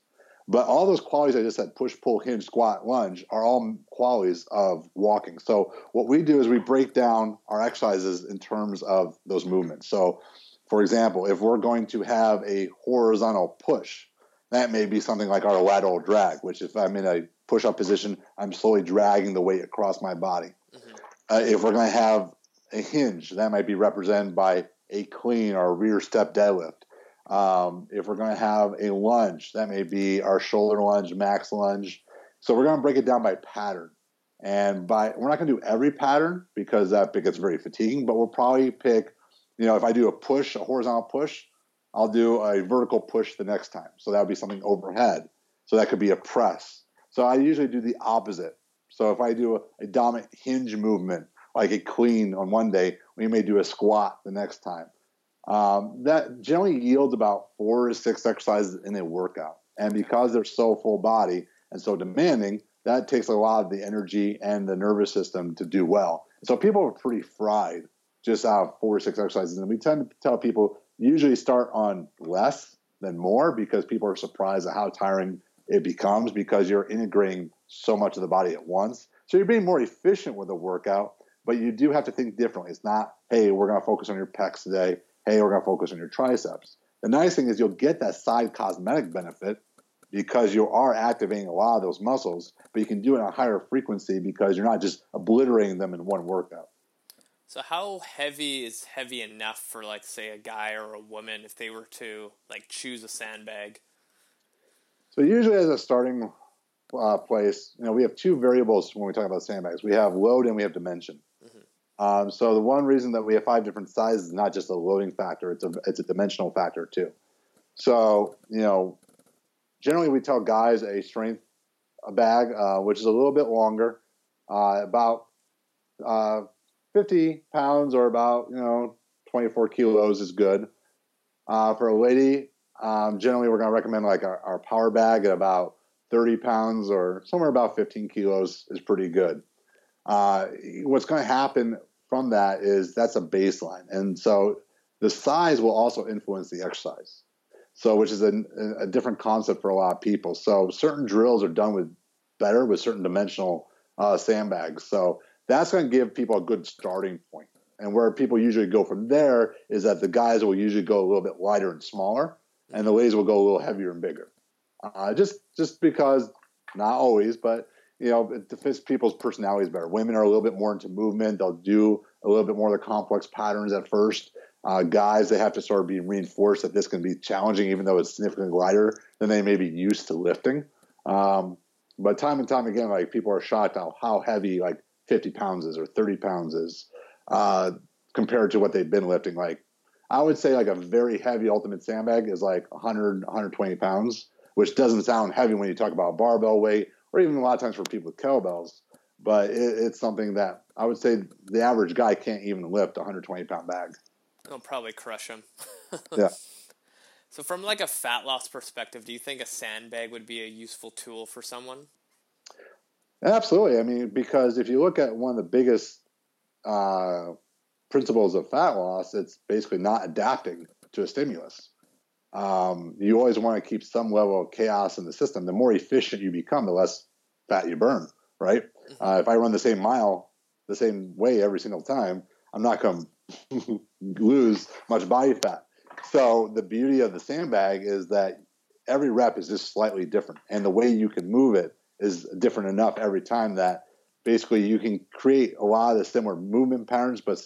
But all those qualities I just said push, pull, hinge, squat, lunge are all qualities of walking. So what we do is we break down our exercises in terms of those movements. So for example, if we're going to have a horizontal push, that may be something like our lateral drag, which if I'm in a push up position, I'm slowly dragging the weight across my body. Mm-hmm. Uh, if we're going to have a hinge, that might be represented by a clean or rear step deadlift. Um, if we're going to have a lunge, that may be our shoulder lunge, max lunge. So we're going to break it down by pattern. And by we're not going to do every pattern because that gets very fatiguing, but we'll probably pick you know, if I do a push, a horizontal push, I'll do a vertical push the next time. So that would be something overhead. So that could be a press. So I usually do the opposite. So if I do a, a dominant hinge movement, like a clean on one day, we may do a squat the next time. Um, that generally yields about four to six exercises in a workout. And because they're so full body and so demanding, that takes a lot of the energy and the nervous system to do well. So people are pretty fried just out four or six exercises. And we tend to tell people usually start on less than more because people are surprised at how tiring it becomes because you're integrating so much of the body at once. So you're being more efficient with the workout, but you do have to think differently. It's not, hey, we're going to focus on your pecs today. Hey, we're going to focus on your triceps. The nice thing is you'll get that side cosmetic benefit because you are activating a lot of those muscles, but you can do it on a higher frequency because you're not just obliterating them in one workout. So how heavy is heavy enough for like say a guy or a woman if they were to like choose a sandbag? So usually as a starting uh, place, you know, we have two variables when we talk about sandbags. We have load and we have dimension. Mm-hmm. Um, so the one reason that we have five different sizes is not just a loading factor; it's a it's a dimensional factor too. So you know, generally we tell guys a strength a bag, uh, which is a little bit longer, uh, about uh, 50 pounds or about you know 24 kilos is good. Uh, for a lady, um, generally we're going to recommend like our, our, power bag at about 30 pounds or somewhere about 15 kilos is pretty good. Uh, what's going to happen from that is that's a baseline, and so the size will also influence the exercise. So, which is a, a different concept for a lot of people. So, certain drills are done with better with certain dimensional uh, sandbags. So that's going to give people a good starting point. And where people usually go from there is that the guys will usually go a little bit lighter and smaller, and the ladies will go a little heavier and bigger. Uh, just just because, not always, but you know, it fits people's personalities better. Women are a little bit more into movement; they'll do a little bit more of the complex patterns at first. Uh, guys, they have to sort of be reinforced that this can be challenging, even though it's significantly lighter than they may be used to lifting. Um, but time and time again, like people are shocked how how heavy like 50 pounds is or 30 pounds is uh, compared to what they've been lifting. Like I would say like a very heavy ultimate sandbag is like 100, 120 pounds, which doesn't sound heavy when you talk about barbell weight or even a lot of times for people with kettlebells. But it, it's something that I would say the average guy can't even lift a 120 pound bag. I'll probably crush him. yeah. So, from like a fat loss perspective, do you think a sandbag would be a useful tool for someone? Absolutely. I mean, because if you look at one of the biggest uh, principles of fat loss, it's basically not adapting to a stimulus. Um, you always want to keep some level of chaos in the system. The more efficient you become, the less fat you burn, right? Mm-hmm. Uh, if I run the same mile the same way every single time, I'm not going to lose much body fat. So the beauty of the sandbag is that every rep is just slightly different, and the way you can move it is different enough every time that basically you can create a lot of the similar movement patterns, but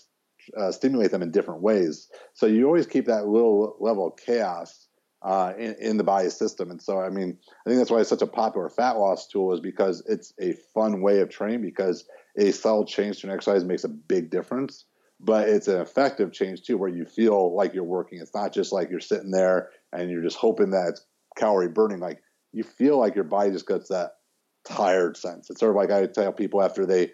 uh, stimulate them in different ways. So you always keep that little level of chaos uh, in, in, the body system. And so, I mean, I think that's why it's such a popular fat loss tool is because it's a fun way of training because a subtle change to an exercise makes a big difference but it's an effective change too, where you feel like you're working. It's not just like you're sitting there and you're just hoping that it's calorie burning. Like you feel like your body just gets that tired sense. It's sort of like I tell people after they,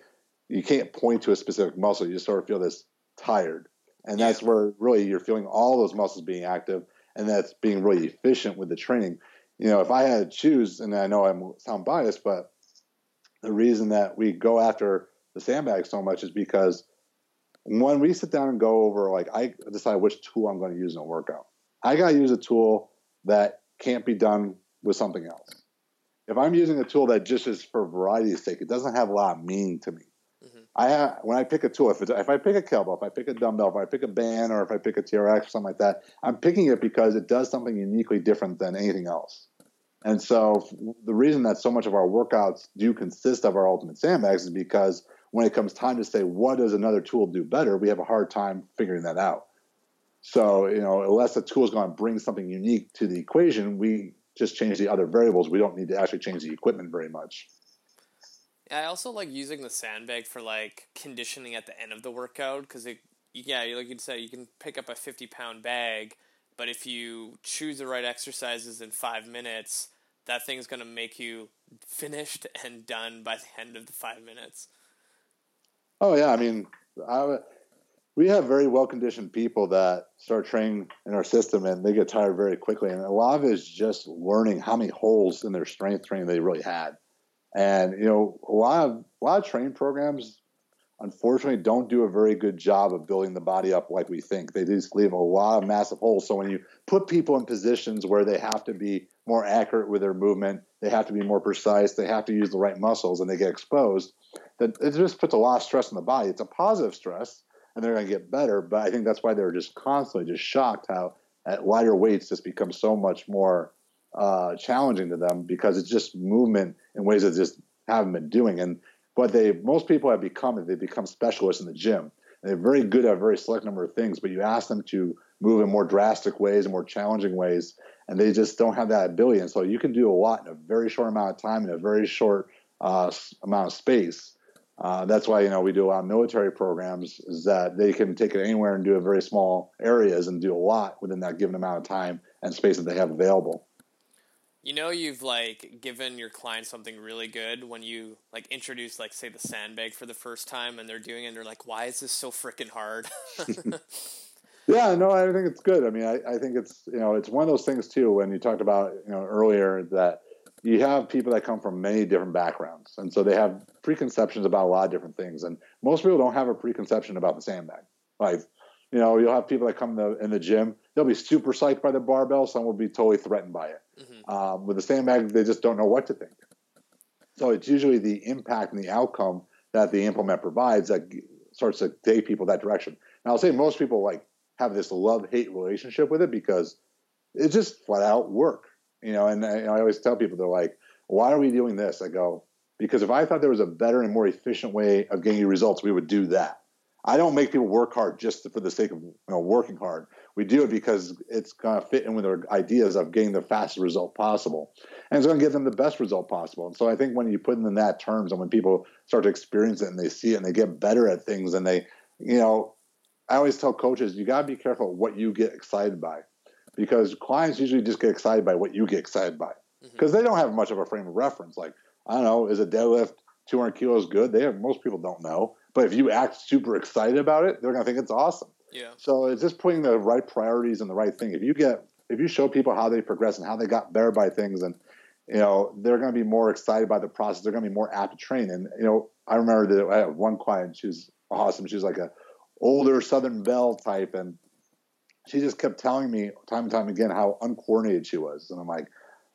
you can't point to a specific muscle. You just sort of feel this tired, and that's where really you're feeling all those muscles being active, and that's being really efficient with the training. You know, if I had to choose, and I know I'm sound biased, but the reason that we go after the sandbag so much is because when we sit down and go over, like I decide which tool I'm going to use in a workout. I got to use a tool that can't be done with something else. If I'm using a tool that just is for variety's sake, it doesn't have a lot of meaning to me. Mm-hmm. I have, when I pick a tool, if, if I pick a kettlebell, if I pick a dumbbell, if I pick a band, or if I pick a TRX or something like that, I'm picking it because it does something uniquely different than anything else. And so the reason that so much of our workouts do consist of our ultimate sandbags is because when it comes time to say what does another tool do better, we have a hard time figuring that out. So, you know, unless the tool is going to bring something unique to the equation, we just change the other variables. We don't need to actually change the equipment very much. Yeah, I also like using the sandbag for like conditioning at the end of the workout because it, yeah, like you said, you can pick up a fifty pound bag, but if you choose the right exercises in five minutes, that thing's gonna make you finished and done by the end of the five minutes. Oh yeah, I mean, I, we have very well conditioned people that start training in our system and they get tired very quickly. And a lot of it is just learning how many holes in their strength training they really had. And you know, a lot of a lot of training programs unfortunately don't do a very good job of building the body up like we think. They just leave a lot of massive holes. So when you put people in positions where they have to be more accurate with their movement, they have to be more precise, they have to use the right muscles, and they get exposed, that it just puts a lot of stress on the body. It's a positive stress, and they're going to get better. But I think that's why they're just constantly just shocked how at lighter weights just become so much more uh, challenging to them because it's just movement in ways that just haven't been doing. And what they most people have become is they become specialists in the gym. And they're very good at a very select number of things, but you ask them to move in more drastic ways and more challenging ways, and they just don't have that ability. And so you can do a lot in a very short amount of time in a very short uh, amount of space Uh, that's why you know we do a lot of military programs is that they can take it anywhere and do it very small areas and do a lot within that given amount of time and space that they have available. You know, you've like given your client something really good when you like introduce, like, say, the sandbag for the first time, and they're doing it, and they're like, "Why is this so freaking hard?" yeah, no, I think it's good. I mean, I, I think it's you know it's one of those things too. When you talked about you know earlier that you have people that come from many different backgrounds, and so they have preconceptions about a lot of different things. And most people don't have a preconception about the sandbag. Like, you know, you'll have people that come in the, in the gym, they'll be super psyched by the barbell. Some will be totally threatened by it. Mm-hmm. Um, with the sandbag, they just don't know what to think. So it's usually the impact and the outcome that the implement provides that starts to take people that direction. Now, I'll say most people like have this love hate relationship with it because it's just flat out work you know, and I, I always tell people, they're like, why are we doing this? I go, because if I thought there was a better and more efficient way of getting results, we would do that. I don't make people work hard just for the sake of you know, working hard. We do it because it's going to fit in with their ideas of getting the fastest result possible. And it's going to give them the best result possible. And so I think when you put it in that terms and when people start to experience it and they see it and they get better at things and they, you know, I always tell coaches, you got to be careful what you get excited by because clients usually just get excited by what you get excited by because mm-hmm. they don't have much of a frame of reference. Like, I don't know, is a deadlift 200 kilos good? They have, most people don't know. But if you act super excited about it, they're going to think it's awesome. Yeah. So it's just putting the right priorities and the right thing. If you get, if you show people how they progress and how they got better by things and, you know, they're going to be more excited by the process. They're going to be more apt to train. And, you know, I remember that I had one client, she's awesome. She's like a older Southern Belle type. And she just kept telling me time and time again how uncoordinated she was. And I'm like,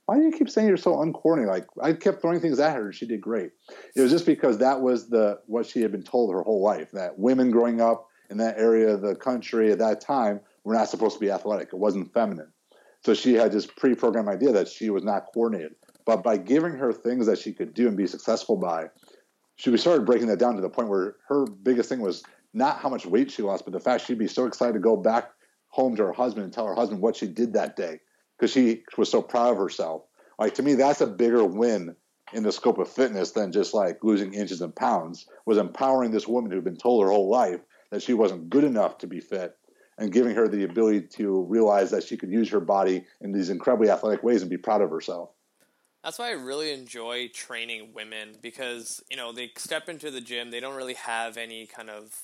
why do you keep saying you're so uncoordinated? Like I kept throwing things at her and she did great. It was just because that was the what she had been told her whole life that women growing up in that area of the country at that time were not supposed to be athletic. It wasn't feminine. So she had this pre-programmed idea that she was not coordinated. But by giving her things that she could do and be successful by, she started breaking that down to the point where her biggest thing was not how much weight she lost, but the fact she'd be so excited to go back home to her husband and tell her husband what she did that day because she was so proud of herself. Like to me, that's a bigger win in the scope of fitness than just like losing inches and pounds. Was empowering this woman who'd been told her whole life that she wasn't good enough to be fit and giving her the ability to realize that she could use her body in these incredibly athletic ways and be proud of herself. That's why I really enjoy training women because, you know, they step into the gym, they don't really have any kind of,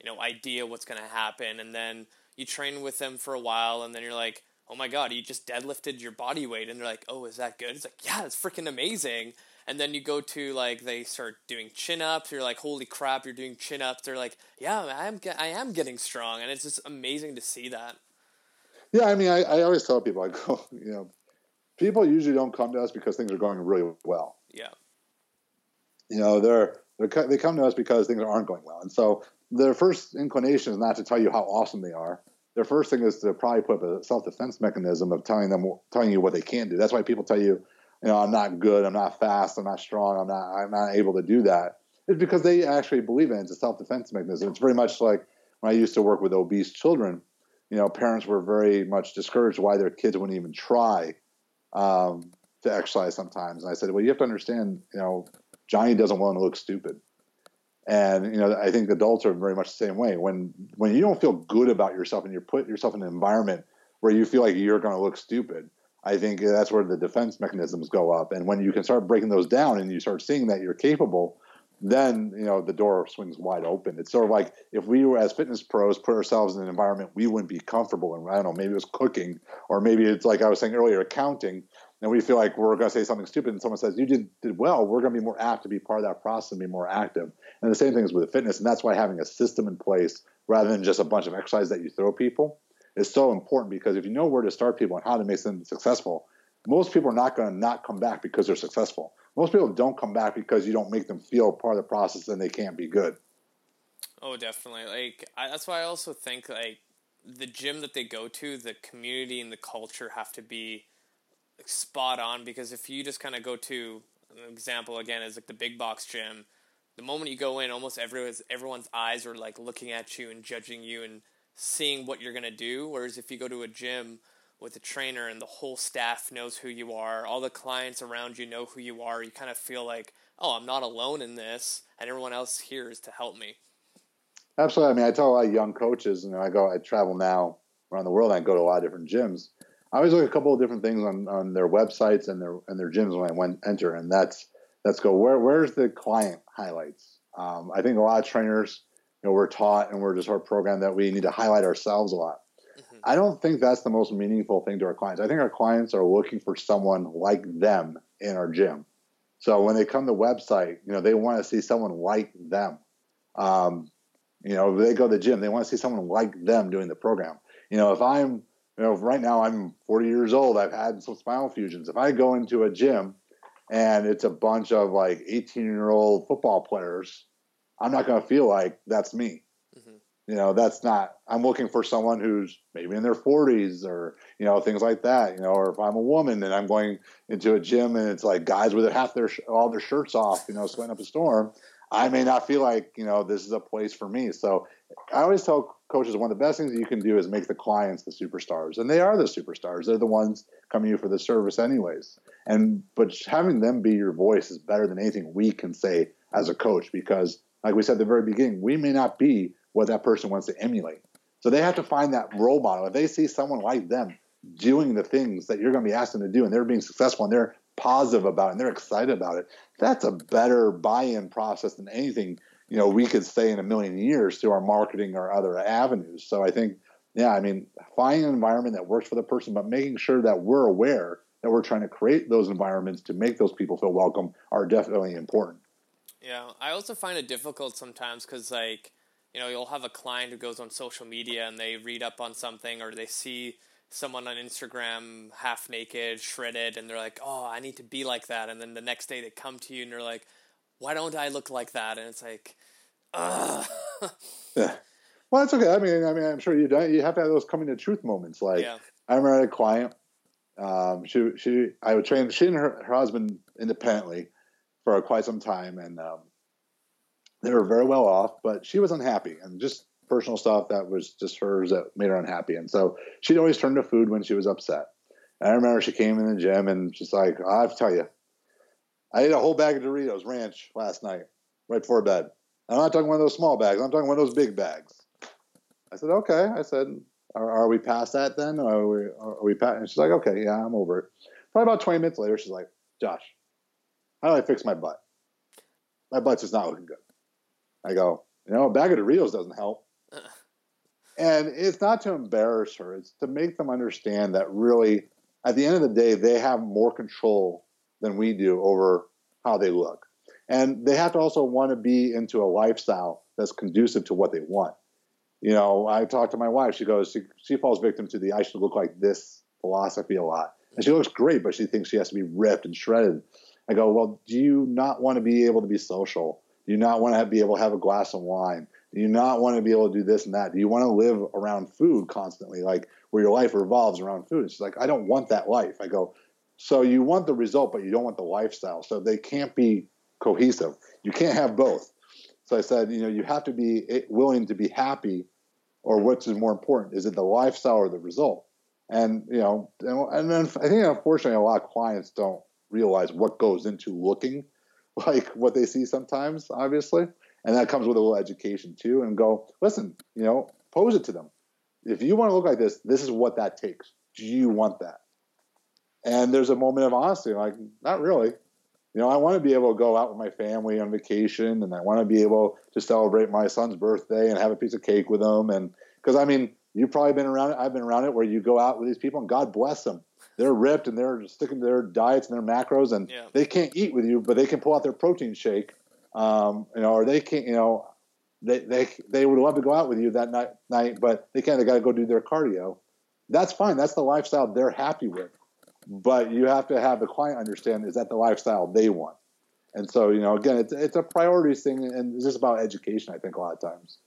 you know, idea what's going to happen and then you train with them for a while, and then you're like, oh my god, you just deadlifted your body weight, and they're like, oh, is that good? It's like, yeah, it's freaking amazing. And then you go to like they start doing chin ups. You're like, holy crap, you're doing chin ups. They're like, yeah, I am, I am getting strong, and it's just amazing to see that. Yeah, I mean, I, I always tell people, I go, you know, people usually don't come to us because things are going really well. Yeah. You know, they're, they're they come to us because things aren't going well, and so their first inclination is not to tell you how awesome they are. Their first thing is to probably put up a self defense mechanism of telling them telling you what they can't do. That's why people tell you, you know, I'm not good, I'm not fast, I'm not strong, I'm not I'm not able to do that. It's because they actually believe in it. It's a self defense mechanism. It's very much like when I used to work with obese children. You know, parents were very much discouraged why their kids wouldn't even try um, to exercise sometimes. And I said, well, you have to understand, you know, Johnny doesn't want to look stupid. And you know, I think adults are very much the same way. When when you don't feel good about yourself and you put yourself in an environment where you feel like you're going to look stupid, I think that's where the defense mechanisms go up. And when you can start breaking those down and you start seeing that you're capable, then you know the door swings wide open. It's sort of like if we were as fitness pros put ourselves in an environment we wouldn't be comfortable in. I don't know, maybe it was cooking, or maybe it's like I was saying earlier, accounting and we feel like we're going to say something stupid and someone says you did, did well we're going to be more apt to be part of that process and be more active and the same thing is with fitness and that's why having a system in place rather than just a bunch of exercise that you throw people is so important because if you know where to start people and how to make them successful most people are not going to not come back because they're successful. Most people don't come back because you don't make them feel part of the process and they can't be good. Oh definitely. Like I, that's why i also think like the gym that they go to the community and the culture have to be spot on because if you just kind of go to an example again is like the big box gym the moment you go in almost everyone's everyone's eyes are like looking at you and judging you and seeing what you're going to do whereas if you go to a gym with a trainer and the whole staff knows who you are, all the clients around you know who you are, you kind of feel like, oh, I'm not alone in this, and everyone else here is to help me. Absolutely. I mean, I tell a lot of young coaches, and I go, I travel now around the world, and I go to a lot of different gyms. I always look at a couple of different things on, on their websites and their and their gyms when I went enter, and that's let's go where where's the client highlights. Um, I think a lot of trainers, you know, we're taught and we're just our program that we need to highlight ourselves a lot. Mm-hmm. I don't think that's the most meaningful thing to our clients. I think our clients are looking for someone like them in our gym. So when they come to the website, you know, they want to see someone like them. Um, you know, they go to the gym, they want to see someone like them doing the program. You know, if I'm, you know, right now I'm 40 years old, I've had some spinal fusions. If I go into a gym and it's a bunch of like 18 year old football players, I'm not going to feel like that's me. Mm-hmm. You know, that's not, I'm looking for someone who's maybe in their 40s or, you know, things like that. You know, or if I'm a woman and I'm going into a gym and it's like guys with half their, all their shirts off, you know, sweating up a storm, I may not feel like, you know, this is a place for me. So I always tell coaches one of the best things that you can do is make the clients the superstars. And they are the superstars. They're the ones coming to you for the service anyways. And but having them be your voice is better than anything we can say as a coach because like we said at the very beginning, we may not be what that person wants to emulate. So they have to find that role model. If they see someone like them doing the things that you're going to be asking them to do and they're being successful and they're positive about it and they're excited about it, that's a better buy-in process than anything you know we could say in a million years through our marketing or other avenues. So I think, yeah, I mean, finding an environment that works for the person, but making sure that we're aware that we're trying to create those environments to make those people feel welcome are definitely important. Yeah, I also find it difficult sometimes because like you know you'll have a client who goes on social media and they read up on something or they see someone on Instagram half naked, shredded, and they're like, "Oh, I need to be like that." And then the next day they come to you and they're like, "Why don't I look like that?" And it's like, ugh. yeah. Well, that's okay. I mean, I mean, I'm sure you don't. You have to have those coming to truth moments. Like, yeah. I remember a client. Um, she she I would train she and her, her husband independently for quite some time, and um, they were very well off, but she was unhappy and just personal stuff that was just hers that made her unhappy. And so she'd always turn to food when she was upset. And I remember she came in the gym and she's like, I have to tell you, I ate a whole bag of Doritos Ranch last night, right before bed. I'm not talking one of those small bags. I'm talking one of those big bags. I said, okay. I said, are, are we past that then? Are we, are we past? And she's like, okay, yeah, I'm over it. Probably about 20 minutes later, she's like, Josh, how do I fix my butt? My butt's just not looking good. I go, you know, a bag of Doritos doesn't help. and it's not to embarrass her, it's to make them understand that really, at the end of the day, they have more control than we do over how they look. And they have to also want to be into a lifestyle that's conducive to what they want. You know, I talked to my wife. She goes, she, she falls victim to the I should look like this philosophy a lot. And she looks great, but she thinks she has to be ripped and shredded. I go, well, do you not want to be able to be social? Do you not want to be able to have a glass of wine? Do you not want to be able to do this and that? Do you want to live around food constantly, like where your life revolves around food? And she's like, I don't want that life. I go, so you want the result, but you don't want the lifestyle. So they can't be cohesive. You can't have both. So I said, you know, you have to be willing to be happy, or what's more important? Is it the lifestyle or the result? And you know, and then I think unfortunately a lot of clients don't realize what goes into looking like what they see sometimes, obviously, and that comes with a little education too. And go, listen, you know, pose it to them. If you want to look like this, this is what that takes. Do you want that? And there's a moment of honesty, like, not really you know, I want to be able to go out with my family on vacation, and I want to be able to celebrate my son's birthday and have a piece of cake with them. And because I mean, you've probably been around it. I've been around it where you go out with these people, and God bless them. They're ripped and they're sticking to their diets and their macros, and yeah. they can't eat with you, but they can pull out their protein shake. Um, you know, or they can't. You know, they they they would love to go out with you that night, night but they can't. They got to go do their cardio. That's fine. That's the lifestyle they're happy with but you have to have the client understand is that the lifestyle they want? And so you know again it's, it's a priorities thing and it's just about education i think a lot of times.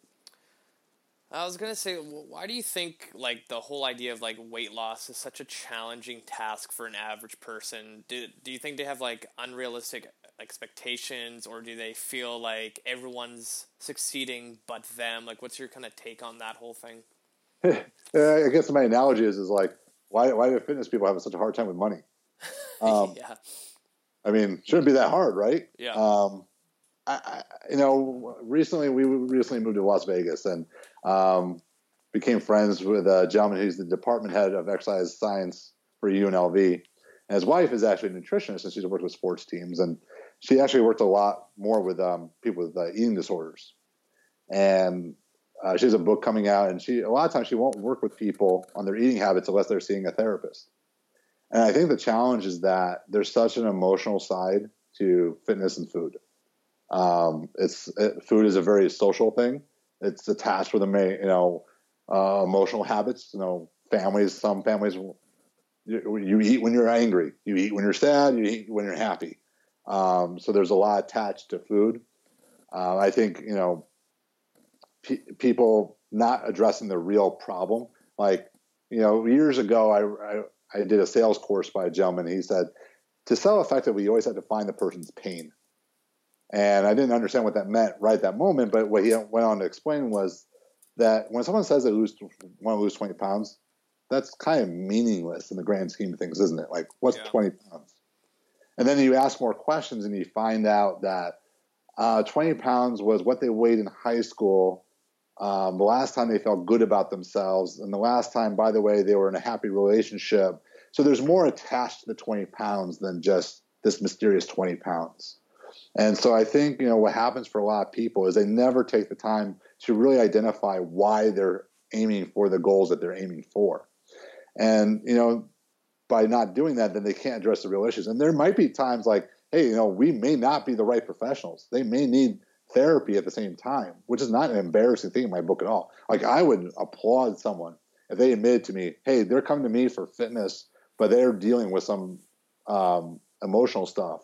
I was going to say why do you think like the whole idea of like weight loss is such a challenging task for an average person? Do, do you think they have like unrealistic expectations or do they feel like everyone's succeeding but them? Like what's your kind of take on that whole thing? I guess my analogy is is like why why do fitness people have such a hard time with money? Um, yeah. I mean, shouldn't be that hard, right? Yeah. Um, I, I, you know, recently we recently moved to Las Vegas and um, became friends with a gentleman who's the department head of exercise science for UNLV. And his wife is actually a nutritionist and she's worked with sports teams. And she actually worked a lot more with um, people with uh, eating disorders. And uh, she has a book coming out, and she a lot of times she won't work with people on their eating habits unless they're seeing a therapist. And I think the challenge is that there's such an emotional side to fitness and food. Um, it's it, food is a very social thing. It's attached with you know uh, emotional habits. You know, families. Some families you, you, eat when you're angry. You eat when you're sad. You eat when you're happy. Um, so there's a lot attached to food. Uh, I think you know people not addressing the real problem. Like you know, years ago, I, I I did a sales course by a gentleman. He said to sell effectively, you always have to find the person's pain. And I didn't understand what that meant right at that moment. But what he went on to explain was that when someone says they lose want to lose 20 pounds, that's kind of meaningless in the grand scheme of things, isn't it? Like, what's yeah. 20 pounds? And then you ask more questions and you find out that uh, 20 pounds was what they weighed in high school um, the last time they felt good about themselves, and the last time, by the way, they were in a happy relationship. So there's more attached to the 20 pounds than just this mysterious 20 pounds. And so I think, you know, what happens for a lot of people is they never take the time to really identify why they're aiming for the goals that they're aiming for. And, you know, by not doing that, then they can't address the real issues. And there might be times like, hey, you know, we may not be the right professionals. They may need therapy at the same time, which is not an embarrassing thing in my book at all. Like I would applaud someone if they admitted to me, hey, they're coming to me for fitness, but they're dealing with some um, emotional stuff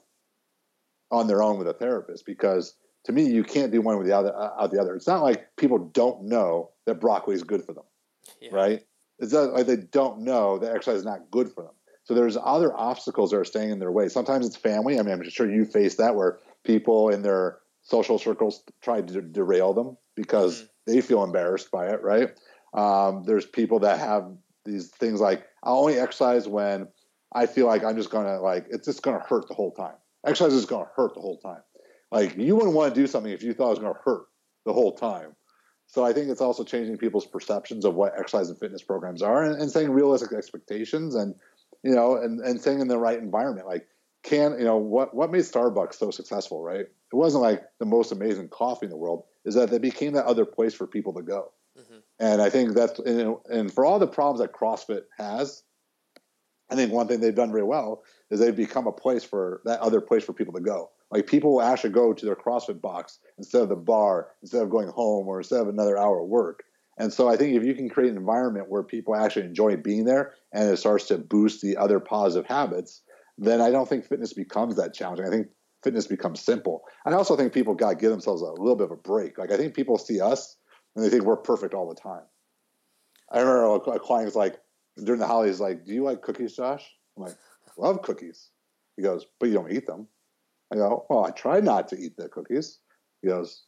on their own with a therapist because to me, you can't do one with the other out the other. It's not like people don't know that broccoli is good for them, yeah. right? It's not like they don't know that exercise is not good for them. So there's other obstacles that are staying in their way. Sometimes it's family. I mean, I'm sure you face that where people in their social circles try to derail them because mm-hmm. they feel embarrassed by it, right? Um, there's people that have these things like I only exercise when I feel like I'm just gonna like it's just gonna hurt the whole time. Exercise is gonna hurt the whole time. Like you wouldn't want to do something if you thought it was gonna hurt the whole time. So I think it's also changing people's perceptions of what exercise and fitness programs are and, and setting realistic expectations and you know and, and staying in the right environment. Like can you know what what made Starbucks so successful, right? It wasn't like the most amazing coffee in the world. Is that they became that other place for people to go, mm-hmm. and I think that's and, and for all the problems that CrossFit has, I think one thing they've done very well is they've become a place for that other place for people to go. Like people will actually go to their CrossFit box instead of the bar, instead of going home, or instead of another hour of work. And so I think if you can create an environment where people actually enjoy being there and it starts to boost the other positive habits, then I don't think fitness becomes that challenging. I think fitness becomes simple. And I also think people got to give themselves a little bit of a break. Like I think people see us and they think we're perfect all the time. I remember a client was like during the holidays, like, "Do you like cookies, Josh?" I'm like, "Love cookies." He goes, "But you don't eat them." I go, "Well, I try not to eat the cookies." He goes,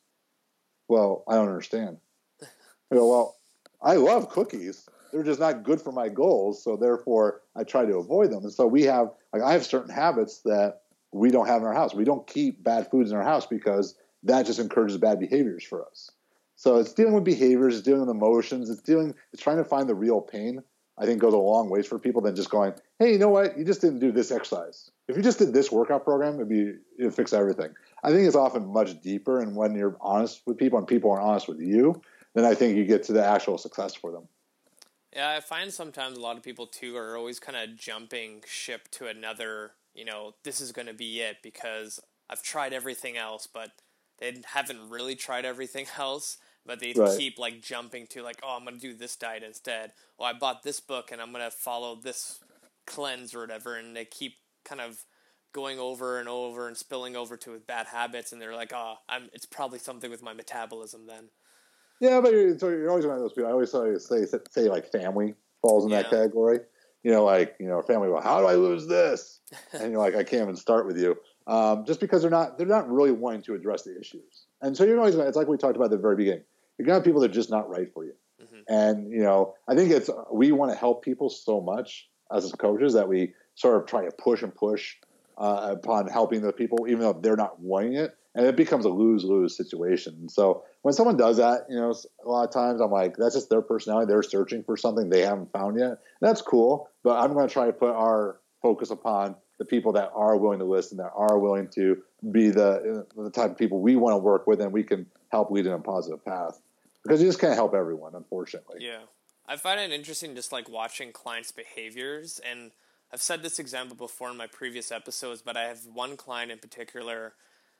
"Well, I don't understand." I go, "Well, I love cookies they're just not good for my goals. So therefore, I try to avoid them. And so we have, like, I have certain habits that we don't have in our house. We don't keep bad foods in our house because that just encourages bad behaviors for us. So it's dealing with behaviors, it's dealing with emotions, it's dealing, it's trying to find the real pain. I think goes a long ways for people than just going, hey, you know what? You just didn't do this exercise. If you just did this workout program, it'd be it'd fix everything. I think it's often much deeper, and when you're honest with people and people are honest with you, then I think you get to the actual success for them. Yeah, I find sometimes a lot of people too are always kind of jumping ship to another, you know, this is going to be it because I've tried everything else, but they haven't really tried everything else, but they right. keep like jumping to like, oh, I'm going to do this diet instead. Well, I bought this book and I'm going to follow this cleanse or whatever, and they keep kind of going over and over and spilling over to with bad habits, and they're like, oh, I'm, it's probably something with my metabolism then. Yeah, but you're, so you're always one of those people. I always say, say, say like family falls in yeah. that category. You know, like you know, family. Well, how do I lose this? and you're like, I can't even start with you, um, just because they're not they're not really wanting to address the issues. And so you're always it's like we talked about at the very beginning. You're gonna have people that are just not right for you. Mm-hmm. And you know, I think it's we want to help people so much as coaches that we sort of try to push and push uh, upon helping the people, even though they're not wanting it, and it becomes a lose lose situation. So when someone does that, you know, a lot of times I'm like, that's just their personality. They're searching for something they haven't found yet. That's cool, but I'm going to try to put our focus upon the people that are willing to listen, that are willing to be the uh, the type of people we want to work with, and we can help lead in a positive path. Because you just can't help everyone, unfortunately. Yeah, I find it interesting just like watching clients' behaviors, and I've said this example before in my previous episodes, but I have one client in particular.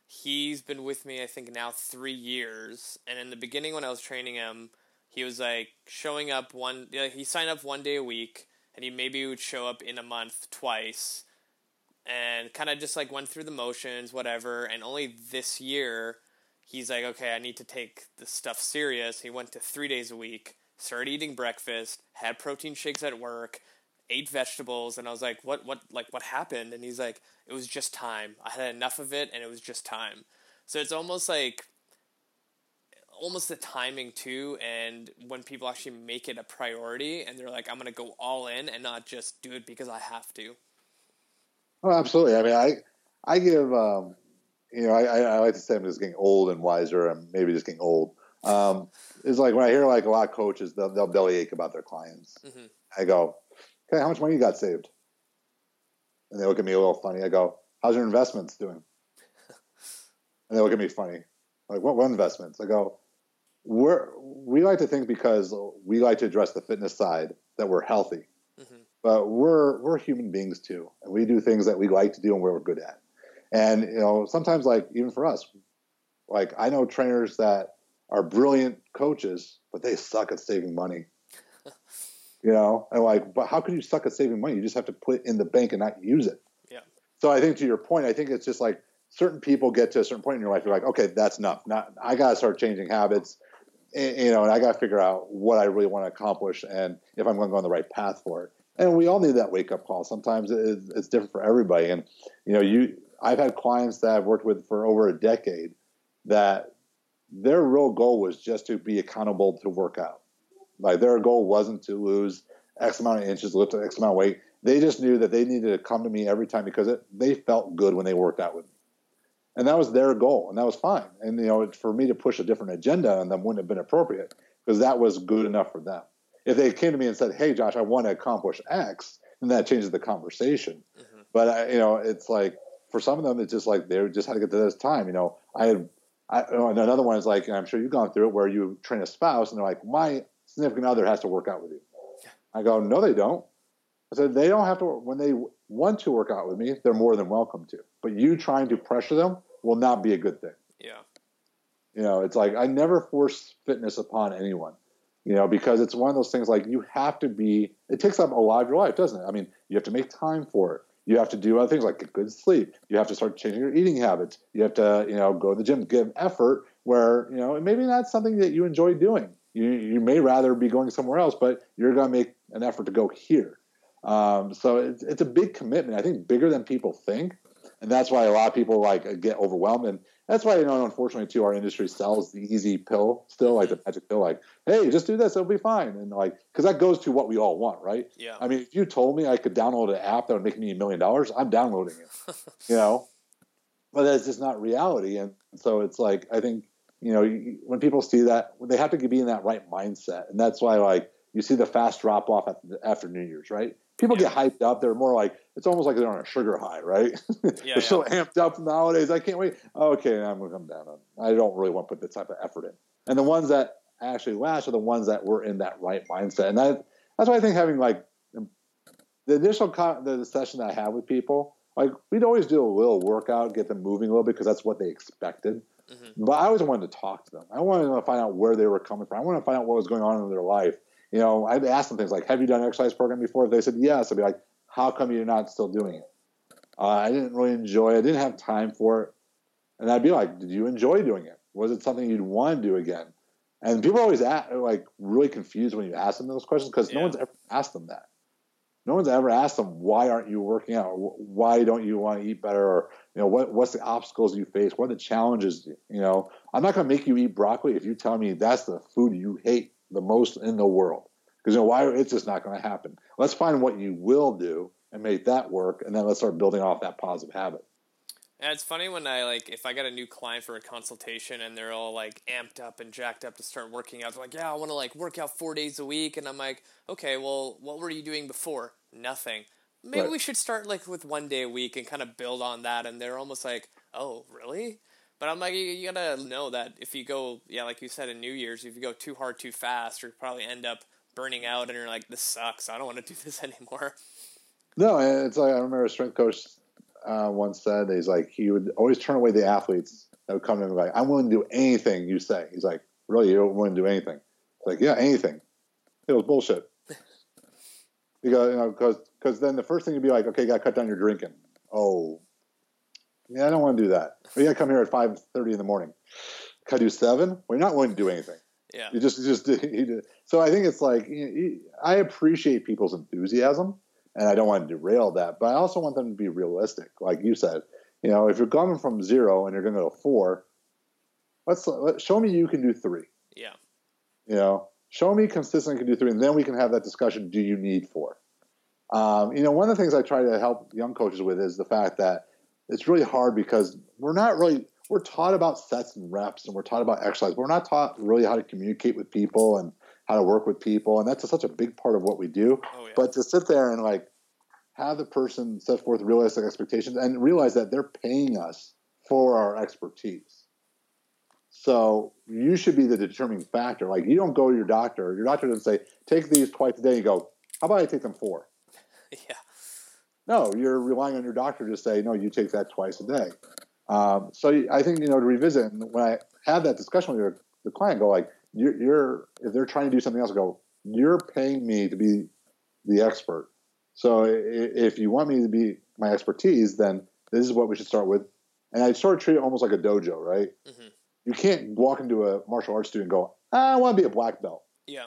He's been with me, I think, now three years, and in the beginning when I was training him, he was like showing up one. He signed up one day a week, and he maybe would show up in a month twice and kind of just like went through the motions, whatever. And only this year, he's like, okay, I need to take this stuff serious. He went to three days a week, started eating breakfast, had protein shakes at work, ate vegetables, and I was like, what, what, like, what happened? And he's like, it was just time. I had enough of it, and it was just time. So it's almost like almost the timing too and when people actually make it a priority and they're like i'm going to go all in and not just do it because i have to Oh, absolutely. I mean, I I give um, you know I, I like to say I'm just getting old and wiser. and maybe just getting old. Um, it's like when I hear like a lot of coaches, they'll, they'll belly ache about their clients. Mm-hmm. I go, okay, how much money you got saved? And they look at me a little funny. I go, how's your investments doing? and they look at me funny, like what, what investments? I go, we're we like to think because we like to address the fitness side that we're healthy mm-hmm. but we're we're human beings too, and we do things that we like to do and where we're good at. And you know, sometimes like even for us, like I know trainers that are brilliant coaches, but they suck at saving money. You know, and like, but how can you suck at saving money? You just have to put it in the bank and not use it. Yeah. So I think to your point, I think it's just like certain people get to a certain point in your life, you're like, okay, that's enough. Not I gotta start changing habits. And, you know, and I got to figure out what I really want to accomplish and if I'm going to go on the right path for it and we all need that wake up call. Sometimes it's different for everybody. And you know, you I've had clients that I've worked with for over a decade that their real goal was just to be accountable to work out. Like their goal wasn't to lose X amount of inches, lift X amount of weight. They just knew that they needed to come to me every time because it, they felt good when they worked out with me. And that was their goal, and that was fine. And you know, for me to push a different agenda on them wouldn't have been appropriate because that was good enough for them if they came to me and said, "Hey, Josh, I want to accomplish X," then that changes the conversation. Mm-hmm. But I, you know, it's like for some of them, it's just like they just had to get to this time. You know, I had I, and another one is like, I'm sure you've gone through it, where you train a spouse and they're like, my significant other has to work out with you. I go, no, they don't. I said, they don't have to, when they want to work out with me, they're more than welcome to. But you trying to pressure them will not be a good thing. Yeah. You know, it's like, I never force fitness upon anyone you know, because it's one of those things like you have to be, it takes up a lot of your life, doesn't it? I mean, you have to make time for it. You have to do other things like get good sleep. You have to start changing your eating habits. You have to, you know, go to the gym, give effort where, you know, maybe not something that you enjoy doing. You, you may rather be going somewhere else, but you're going to make an effort to go here. Um, so it's, it's a big commitment. I think bigger than people think. And that's why a lot of people like get overwhelmed. And that's why you know, unfortunately, too, our industry sells the easy pill still, like the magic pill, like, hey, just do this, it'll be fine, and like, because that goes to what we all want, right? Yeah. I mean, if you told me I could download an app that would make me a million dollars, I'm downloading it. you know, but that's just not reality, and so it's like I think you know when people see that, they have to be in that right mindset, and that's why like you see the fast drop off after New Year's, right? people yeah. get hyped up. They're more like it's almost like they're on a sugar high, right? Yeah, they're yeah. so amped up nowadays. I can't wait. Okay, I'm gonna come down. I don't really want to put this type of effort in. And the ones that actually last are the ones that were in that right mindset. And that that's why I think having like um, the initial con- the session that I have with people, like we'd always do a little workout, get them moving a little bit because that's what they expected. Mm-hmm. But I always wanted to talk to them. I wanted to find out where they were coming from. I wanted to find out what was going on in their life you know, I'd ask them things like, "Have you done an exercise program before?" If they said yes, I'd be like, "How come you're not still doing it?" Uh, I didn't really enjoy. it. I didn't have time for it, and I'd be like, "Did you enjoy doing it? Was it something you'd want to do again?" And people are always like really confused when you ask them those questions because yeah. no one's ever asked them that. No one's ever asked them why aren't you working out? Why don't you want to eat better? Or you know what what's the obstacles you face? What are the challenges? You know, I'm not going to make you eat broccoli if you tell me that's the food you hate the most in the world. Because you know why it's just not going to happen. Let's find what you will do and make that work, and then let's start building off that positive habit. And it's funny when I like if I got a new client for a consultation and they're all like amped up and jacked up to start working out. They're like, "Yeah, I want to like work out four days a week," and I'm like, "Okay, well, what were you doing before? Nothing. Maybe right. we should start like with one day a week and kind of build on that." And they're almost like, "Oh, really?" But I'm like, you, you gotta know that if you go, yeah, like you said in New Year's, if you go too hard too fast, you probably end up burning out, and you're like, "This sucks. I don't want to do this anymore." No, it's like I remember a strength coach uh, once said he's like he would always turn away the athletes that would come to him like I'm willing to do anything you say. He's like, really, you don't want to do anything? It's like, yeah, anything. It was bullshit. because you know, because because then the first thing you'd be like, okay, you got to cut down your drinking. Oh, yeah, I don't want to do that. But you got to come here at five thirty in the morning. Can I do seven? Well, you're not willing to do anything. Yeah. You just just you so I think it's like I appreciate people's enthusiasm and I don't want to derail that, but I also want them to be realistic. Like you said, you know, if you're coming from zero and you're going to go four, let's let, show me you can do three. Yeah. You know, show me consistently can do three, and then we can have that discussion. Do you need four? Um, you know, one of the things I try to help young coaches with is the fact that it's really hard because we're not really we're taught about sets and reps, and we're taught about exercise. But we're not taught really how to communicate with people and how to work with people, and that's a, such a big part of what we do. Oh, yeah. But to sit there and like have the person set forth realistic expectations and realize that they're paying us for our expertise. So you should be the determining factor. Like you don't go to your doctor. Your doctor doesn't say take these twice a day. You go, how about I take them four? Yeah. No, you're relying on your doctor to say no. You take that twice a day. Um, so I think you know to revisit and when I have that discussion with your, the client, go like you're, you're if they're trying to do something else, go you're paying me to be the expert. So if you want me to be my expertise, then this is what we should start with. And I sort of treat it almost like a dojo, right? Mm-hmm. You can't walk into a martial arts studio and go, I want to be a black belt. Yeah.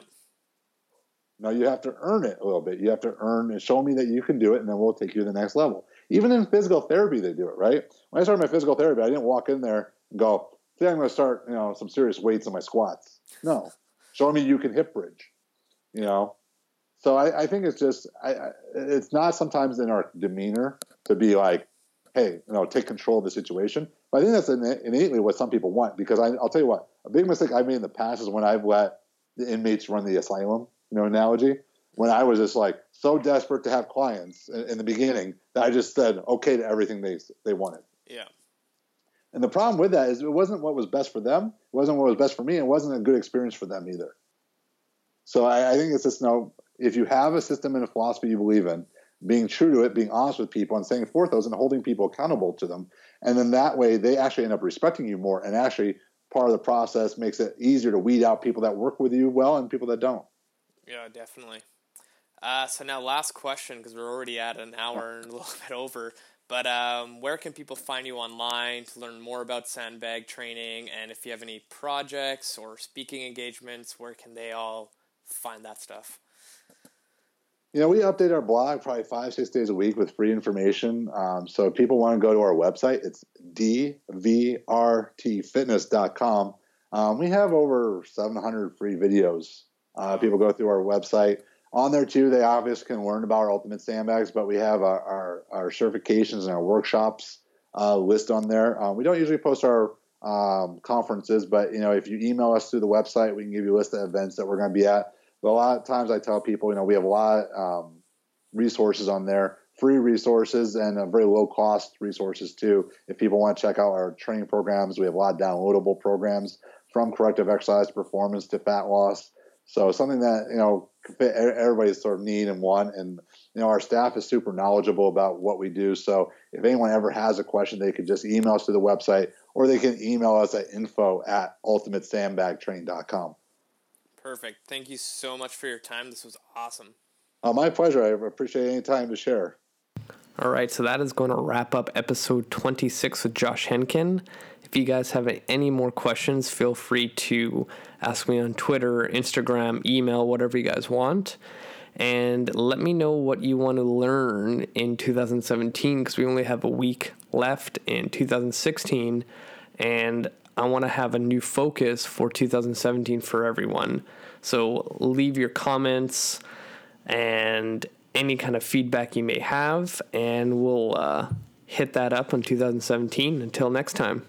No, you have to earn it a little bit. You have to earn and show me that you can do it, and then we'll take you to the next level. Even in physical therapy, they do it, right? When I started my physical therapy, I didn't walk in there and go, today I'm going to start, you know, some serious weights in my squats. No, show me you can hip bridge, you know. So I, I think it's just, I, I, it's not sometimes in our demeanor to be like, hey, you know, take control of the situation. But I think that's innately what some people want because I, will tell you what, a big mistake I've made in the past is when I've let the inmates run the asylum, you know, analogy. When I was just like so desperate to have clients in, in the beginning that I just said okay to everything they they wanted. Yeah. And the problem with that is it wasn't what was best for them. It wasn't what was best for me. It wasn't a good experience for them either. So I, I think it's just you know if you have a system and a philosophy you believe in, being true to it, being honest with people, and saying forth those and holding people accountable to them, and then that way they actually end up respecting you more, and actually part of the process makes it easier to weed out people that work with you well and people that don't. Yeah, definitely. Uh, so now, last question because we're already at an hour and a little bit over. But um, where can people find you online to learn more about sandbag training? And if you have any projects or speaking engagements, where can they all find that stuff? You know, we update our blog probably five, six days a week with free information. Um, so if people want to go to our website, it's dvrtfitness.com. Um, we have over 700 free videos. Uh, people go through our website. On there too, they obviously can learn about our ultimate sandbags, but we have our, our, our certifications and our workshops uh, list on there. Um, we don't usually post our um, conferences, but you know, if you email us through the website, we can give you a list of events that we're going to be at. But a lot of times I tell people, you know, we have a lot of um, resources on there, free resources and uh, very low cost resources too. If people want to check out our training programs, we have a lot of downloadable programs from corrective exercise performance to fat loss. So something that you know fit everybody's sort of need and want, and you know our staff is super knowledgeable about what we do. So if anyone ever has a question, they can just email us to the website, or they can email us at info at ultimatesandbagtrain.com. Perfect. Thank you so much for your time. This was awesome. Uh, my pleasure. I appreciate any time to share. All right, so that is going to wrap up episode 26 with Josh Henkin. If you guys have any more questions, feel free to ask me on Twitter, Instagram, email, whatever you guys want. And let me know what you want to learn in 2017 because we only have a week left in 2016. And I want to have a new focus for 2017 for everyone. So leave your comments and any kind of feedback you may have, and we'll uh, hit that up in 2017. Until next time.